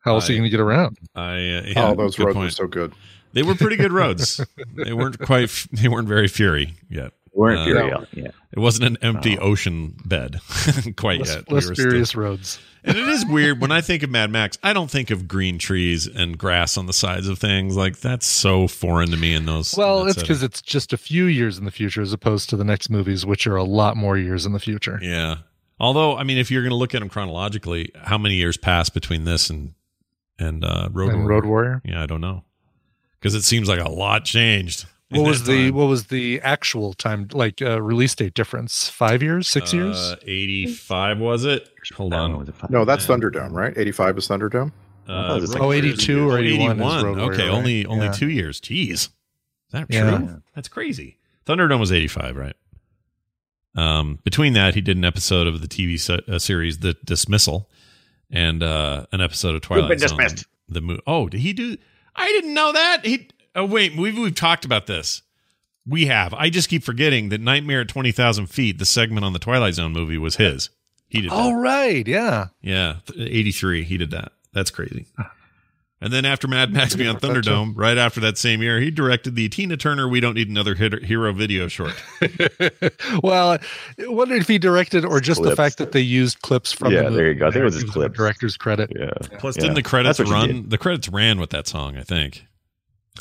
How else are you going to get around? I uh, yeah, oh, those good roads were so good. They were pretty good roads. they weren't quite. They weren't very fury yet. Weren't Uh, furious. Yeah. It wasn't an empty ocean bed quite Less, yet. We less were still- roads. and it is weird when I think of Mad Max. I don't think of green trees and grass on the sides of things. Like that's so foreign to me. In those, Well, in it's because it's just a few years in the future, as opposed to the next movies, which are a lot more years in the future. yeah. Although, I mean, if you're going to look at them chronologically, how many years passed between this and and uh, Road And Warrior? Road Warrior. Yeah, I don't know because it seems like a lot changed. In What was the time. what was the actual time like uh, release date difference? Five years, six years? Uh, Eighty-five was it? Hold That one on. was a No, that's Yeah. Thunderdome, right? 85 is Thunderdome. Uh, was like oh, 82 or Warrior- 81 is 81. Road Warrior, okay, right? only only Yeah. two years. Jeez, is that true? Yeah. That's crazy. Thunderdome was eighty-five, right? Um, between that, he did an episode of the TV se- uh, series The Dismissal, and uh, an episode of Twilight been Zone. dismissed. The mo- oh, did he do? I didn't know that. He. Oh wait, we've we've talked about this. We have. I just keep forgetting that Nightmare at Twenty Thousand Feet, the segment on the Twilight Zone movie, was his. He did. that. Oh, right. Yeah. Yeah, 83. He did that. That's crazy. And then after Mad Max Beyond That. Thunderdome, right after that same year, he directed the Tina Turner "We Don't Need Another Hero" video short. well, I wonder if he directed or just the fact that they used clips from Yeah, the there you go. I think it was his a clips. director's credit. Yeah. Plus, Yeah. didn't the credits That's what you run? The credits ran with that song. I think.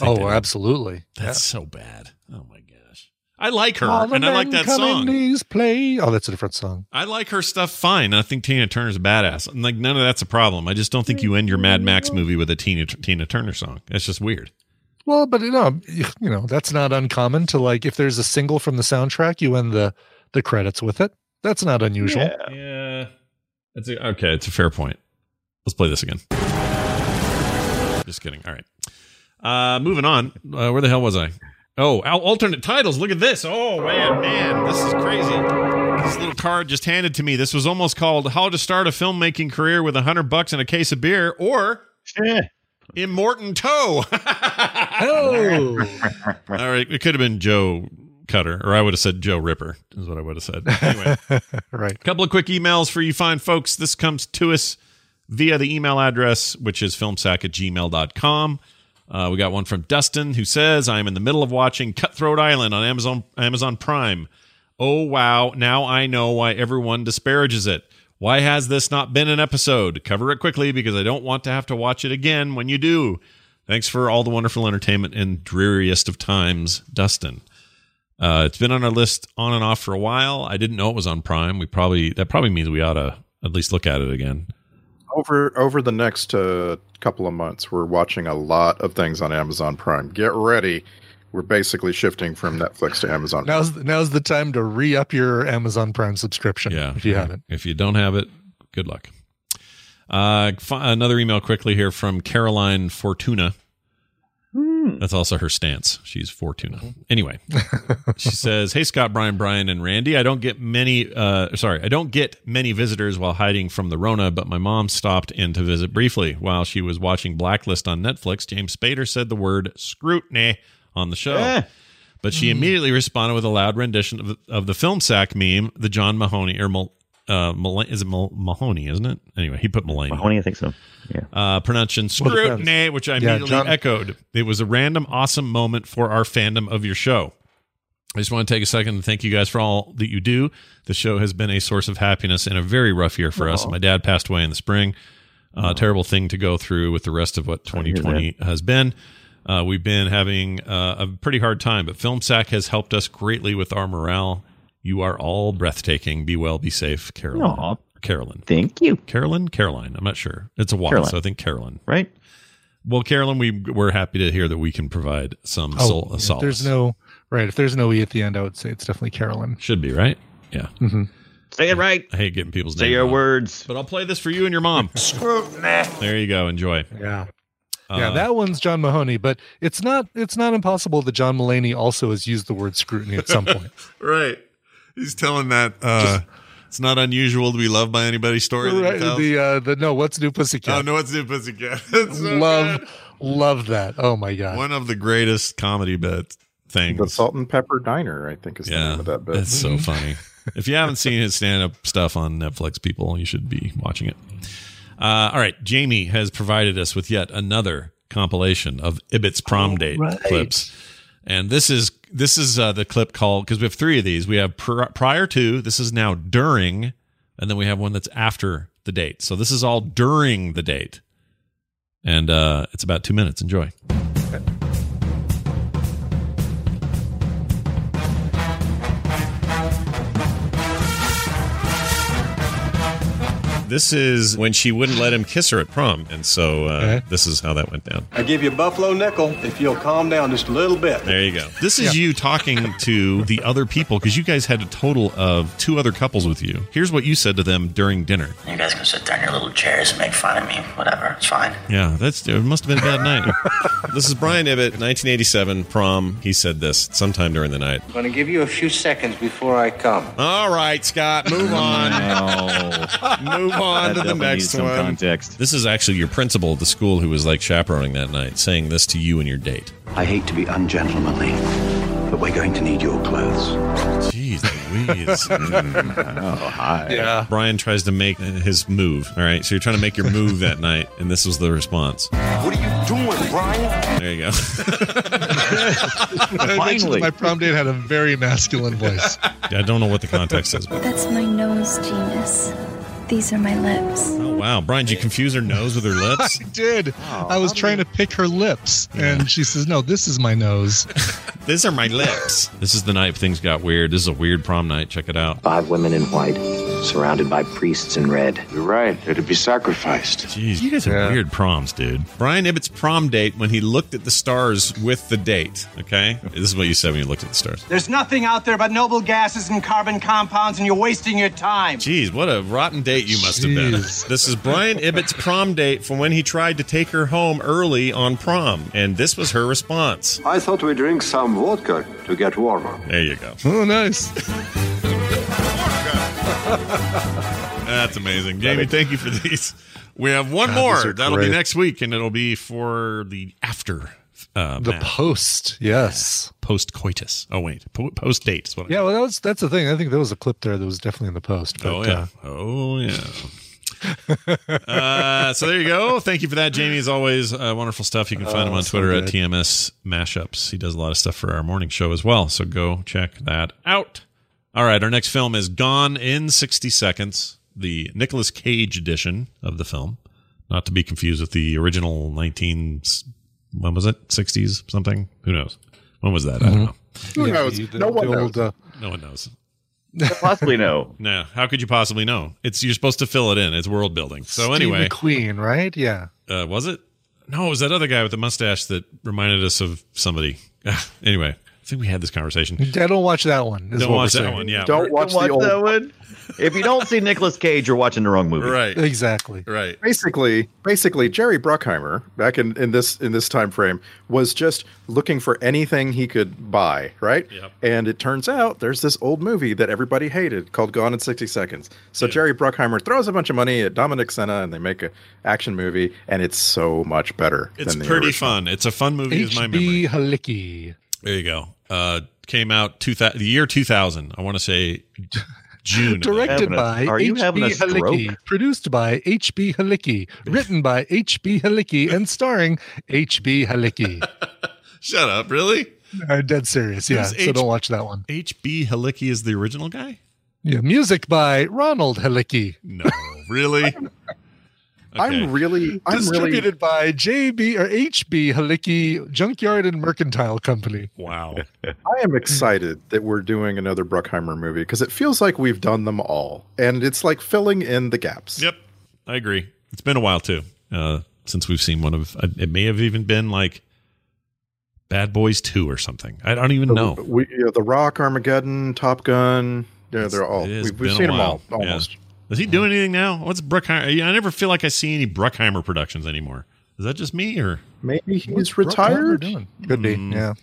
I think they Oh, absolutely. That's so bad. Oh my gosh, I like her, All and I like men that song. These play. Oh, that's a different song. I like her stuff fine. I think Tina Turner's a badass. And like none of that's a problem. I just don't think you end your Mad Max movie with a Tina Tina Turner song. That's just weird. Well, but you know, you you know, that's not uncommon to like if there's a single from the soundtrack, you end the the credits with it. That's not unusual. Yeah. That's a, okay. It's a fair point. Let's play this again. Just kidding. All right. Uh, moving on. Uh, where the hell was I? Oh, alternate titles. Look at this. Oh man, man, this is crazy. This little card just handed to me. This was almost called "How to Start a Filmmaking Career with a Hundred Bucks and a Case of Beer" or "Immortan Toe." oh, all right. It could have been Joe Cutter, or I would have said Joe Ripper. Is what I would have said. Anyway. right. A couple of quick emails for you fine folks. This comes to us via the email address, which is filmsack at gmail.com. Uh, we got one from Dustin who says, I am in the middle of watching Cutthroat Island on Amazon Amazon Prime. Oh wow, now I know why everyone disparages it. Why has this not been an episode? Cover it quickly because I don't want to have to watch it again when you do. Thanks for all the wonderful entertainment in dreariest of times, Dustin. Uh, it's been on our list on and off for a while. I didn't know it was on Prime. We probably that probably means we ought to at least look at it again. Over over the next uh, couple of months, we're watching a lot of things on Amazon Prime. Get ready. We're basically shifting from Netflix to Amazon. Now's now's the time to re up your Amazon Prime subscription. Yeah, if you haven't. If you don't have it, good luck. Uh, fi- another email quickly here from Caroline Fortuna. That's also her stance. She's Fortuna. Anyway, she says, "Hey Scott, Brian, Brian, and Randy. I don't get many. Uh, sorry, I don't get many visitors while hiding from the Rona, but my mom stopped in to visit briefly while she was watching Blacklist on Netflix. James Spader said the word scrutiny on the show." Eh. But she immediately responded with a loud rendition of, of the film sack meme, the John Mahoney or Mal, uh, Mal- is it Mal- Mahoney, isn't it? Anyway, he put Mulaney. Mahoney, I think so. Yeah. Uh, pronunciation Well, scrutiny, which I Yeah, immediately John- echoed. It was a random, awesome moment for our fandom of your show. I just want to take a second to thank you guys for all that you do. The show has been a source of happiness in a very rough year for us. My dad passed away in the spring. Uh, terrible thing to go through with the rest of what 2020 has been. Uh, we've been having uh, a pretty hard time, but FilmSack has helped us greatly with our morale. You are all breathtaking. Be well, be safe, Carolyn. Aw. Carolyn. Thank you. Carolyn? Caroline. I'm not sure. It's a Y, Caroline. so I think Carolyn. Right? Well, Carolyn, we we're happy to hear that we can provide some Oh, sol- yeah, solace. there's no right. If there's no e at the end, I would say it's definitely Carolyn. Should be right. Yeah. Mm-hmm. Say it right. I hate getting people's names. Say your wrong. words. But I'll play this for you and your mom. Scrutiny. there you go. Enjoy. Yeah. Yeah, Uh, that one's John Mahoney, but it's not it's not impossible that John Mulaney also has used the word scrutiny at some point. right. He's telling that uh, it's not unusual to be loved by anybody's story. that he right, tells. the uh, the no, what's new pussycat? oh no, what's new pussycat. It's so love good. love that. Oh my god. one of the greatest comedy bit things. The Salt and Pepper Diner, I think, is the name of that bit. it's so funny. if you haven't seen his stand-up stuff on Netflix, people, you should be watching it. Uh, all right, Jamie has provided us with yet another compilation of Ibbott's prom date right. clips, and this is this is uh, the clip called because we have three of these. We have pr- prior to, this is now during, and then we have one that's after the date. So this is all during the date, and uh, it's about two minutes. Enjoy. This is when she wouldn't let him kiss her at prom, and so uh, Okay. this is how that went down. I give you a buffalo nickel if you'll calm down just a little bit. There you go. This is you talking to the other people because you guys had a total of two other couples with you. Here's what you said to them during dinner. You guys can sit down in your little chairs and make fun of me. Whatever, it's fine. Yeah, that's it. Must have been a bad night. this is Brian Ibbott, 1987 prom. He said this sometime during the night. I'm going to give you a few seconds before I come. All right, Scott, move on. no. move on to the next one. context. This is actually your principal at the school who was like chaperoning that night, saying this to you and your date. I hate to be ungentlemanly, but we're going to need your clothes. Jeez Louise. Mm, oh, hi. Yeah. Brian tries to make his move. All right, so you're trying to make your move that night, and this was the response. What are you doing, Brian? There you go. Finally. my prom date had a very masculine voice. Yeah, I don't know what the context is, but That's my nose, Genius. These are my lips. oh wow, Brian, did you confuse her nose with her lips? I did. I was trying to pick her lips, and she says, "No, this is my nose." These are my lips. This is the night things got weird. This is a weird prom night. Check it out. Five women in white surrounded by priests in red. You're right. It'd be sacrificed. Jeez, you guys have weird proms, dude. Brian Ibbott's prom date when he looked at the stars with the date. Okay, this is what you said when you looked at the stars. There's nothing out there but noble gases and carbon compounds, and you're wasting your time. Jeez, what a rotten date you must have been. This is Brian Ibbott's prom date from when he tried to take her home early on prom, and this was her response. I thought we'd drink some vodka to get warmer. There you go. Oh, nice. That's amazing. Jamie, thank you for these. We have one God, more. That'll be next week, and it'll be for the after. Uh, The post, yes. post coitus. Oh wait, po- post date is what. I Yeah, well, that was that's the thing. I think there was a clip there that was definitely in the post. But, Oh yeah. uh, oh yeah. uh, so there you go. Thank you for that, Jamie. As always, uh, wonderful stuff. You can find him Oh, on so Twitter at. TMS Mashups. He does a lot of stuff for our morning show as well. So go check that out. All right, our next film is Gone in 60 Seconds, the Nicolas Cage edition of the film, not to be confused with the original 19 when was it 60s something? Who knows? When was that? I don't know. Who yeah, knows? the- no one the knows. old, uh, No one knows. Possibly no. No, how could you possibly know? It's you're supposed to fill it in. It's world building. So Steve anyway, Queen, right? Yeah. uh, was it? No, it was that other guy with the mustache that reminded us of somebody. anyway, I think we had this conversation. Yeah, don't watch that one. Don't watch that one. Yeah, Don't watch Watch the old. that one. If you don't see Nicolas Cage, you're watching the wrong movie. right, Exactly. right. Basically, basically, Jerry Bruckheimer back in, in this in this time frame was just looking for anything he could buy, right? Yep. And it turns out there's this old movie that everybody hated called Gone in 60 Seconds. So Jerry Bruckheimer throws a bunch of money at Dominic Sena and they make an action movie, and it's so much better. It's than the pretty original. fun. It's a fun movie. Is my memory. H.B. Halicki. There you go. Uh, came out two thou- the year 2000. I want to say June. Directed a- by are you having H.B. a? Halicki. Produced by H.B. Halicki. Written by H.B. Halicki and starring H.B. Halicki. Shut up. Really? I'm dead serious. Yeah. So H- don't watch that one. H.B. Halicki is the original guy? Yeah. Music by Ronald Halicki. No. Really? I'm really, I'm really, Distributed by J.B. or H.B. Halicki Junkyard and Mercantile Company. Wow. I am excited that we're doing another Bruckheimer movie because it feels like we've done them all, and it's like filling in the gaps. Yep. I agree. It's been a while too uh, since we've seen one of. uh, It may have even been like Bad Boys Two or something. I don't even know. We, you know, the Rock, Armageddon, Top Gun. Yeah, they're all. It has We've, we've been seen a them all while. Yeah. Almost. Is he doing anything now? What's Bruckheimer? I never feel like I see any Bruckheimer productions anymore. Is that just me or Maybe he's What's retired. doing? Could be. Mm. Yeah.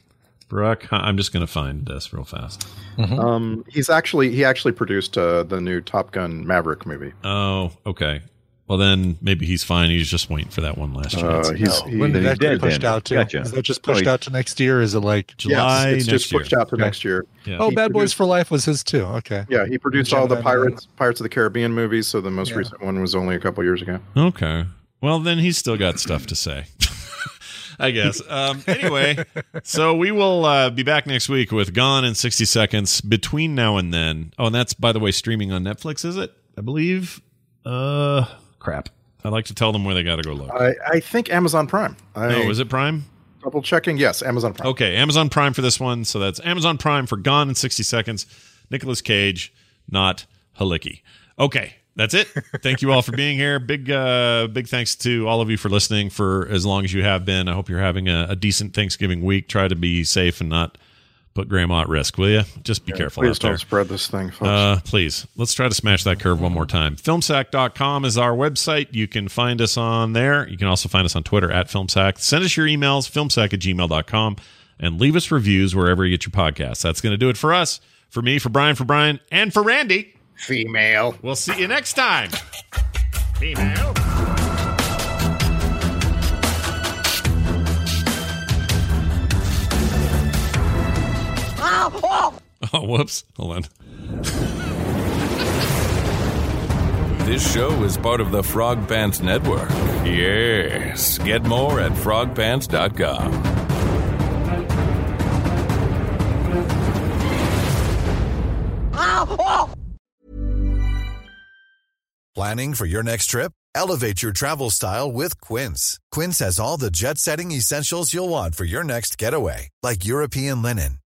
Bruck? I'm just gonna find this real fast. Um, he's actually he actually produced uh, the new Top Gun Maverick movie. Oh, okay. Well, then maybe he's fine. He's just waiting for that one last chance. Uh, he's he, When did that get pushed then. out to? Gotcha. Is that just pushed he- out to next year? Is it like July yes, it's next just pushed year. out to Okay. next year. Yeah. Oh, He Bad Boys for Life was his too. Okay. Yeah, he produced all the Gemini Pirates Pirates of the Caribbean movies. So the most Yeah. recent one was only a couple years ago. Okay. Well, then he's still got stuff to say. I guess. Um, anyway, so we will uh, be back next week with Gone in 60 Seconds. Between now and then. Oh, and that's, by the way, streaming on Netflix, is it? I believe. Uh, crap. I like to tell them where they got to go look. I, I think Amazon Prime. I, oh, is it Prime? double checking? Yes, Amazon Prime. Okay, Amazon Prime for this one. So that's Amazon Prime for Gone in 60 Seconds. Nicolas Cage, not Halicki. Okay, that's it. Thank you all for being here. Big, uh, big thanks to all of you for listening for as long as you have been. I hope you're having a, a decent Thanksgiving week. Try to be safe and not put grandma at risk, will you? Just be careful Please out there. don't spread this thing, folks. Uh, please, let's try to smash that curve one more time. Filmsack.com is our website. You can find us on there. You can also find us on Twitter at Filmsack. Send us your emails, filmsack at gmail.com, and leave us reviews wherever you get your podcasts. That's going to do it for us, for me, for Brian, for Brian, and for Randy. Female. We'll see you next time. Female. Oh, whoops. Hold on. This show is part of the Frog Pants Network. Yes. Get more at frogpants.com. Planning for your next trip? Elevate your travel style with Quince. Quince has all the jet setting essentials you'll want for your next getaway, like European linen,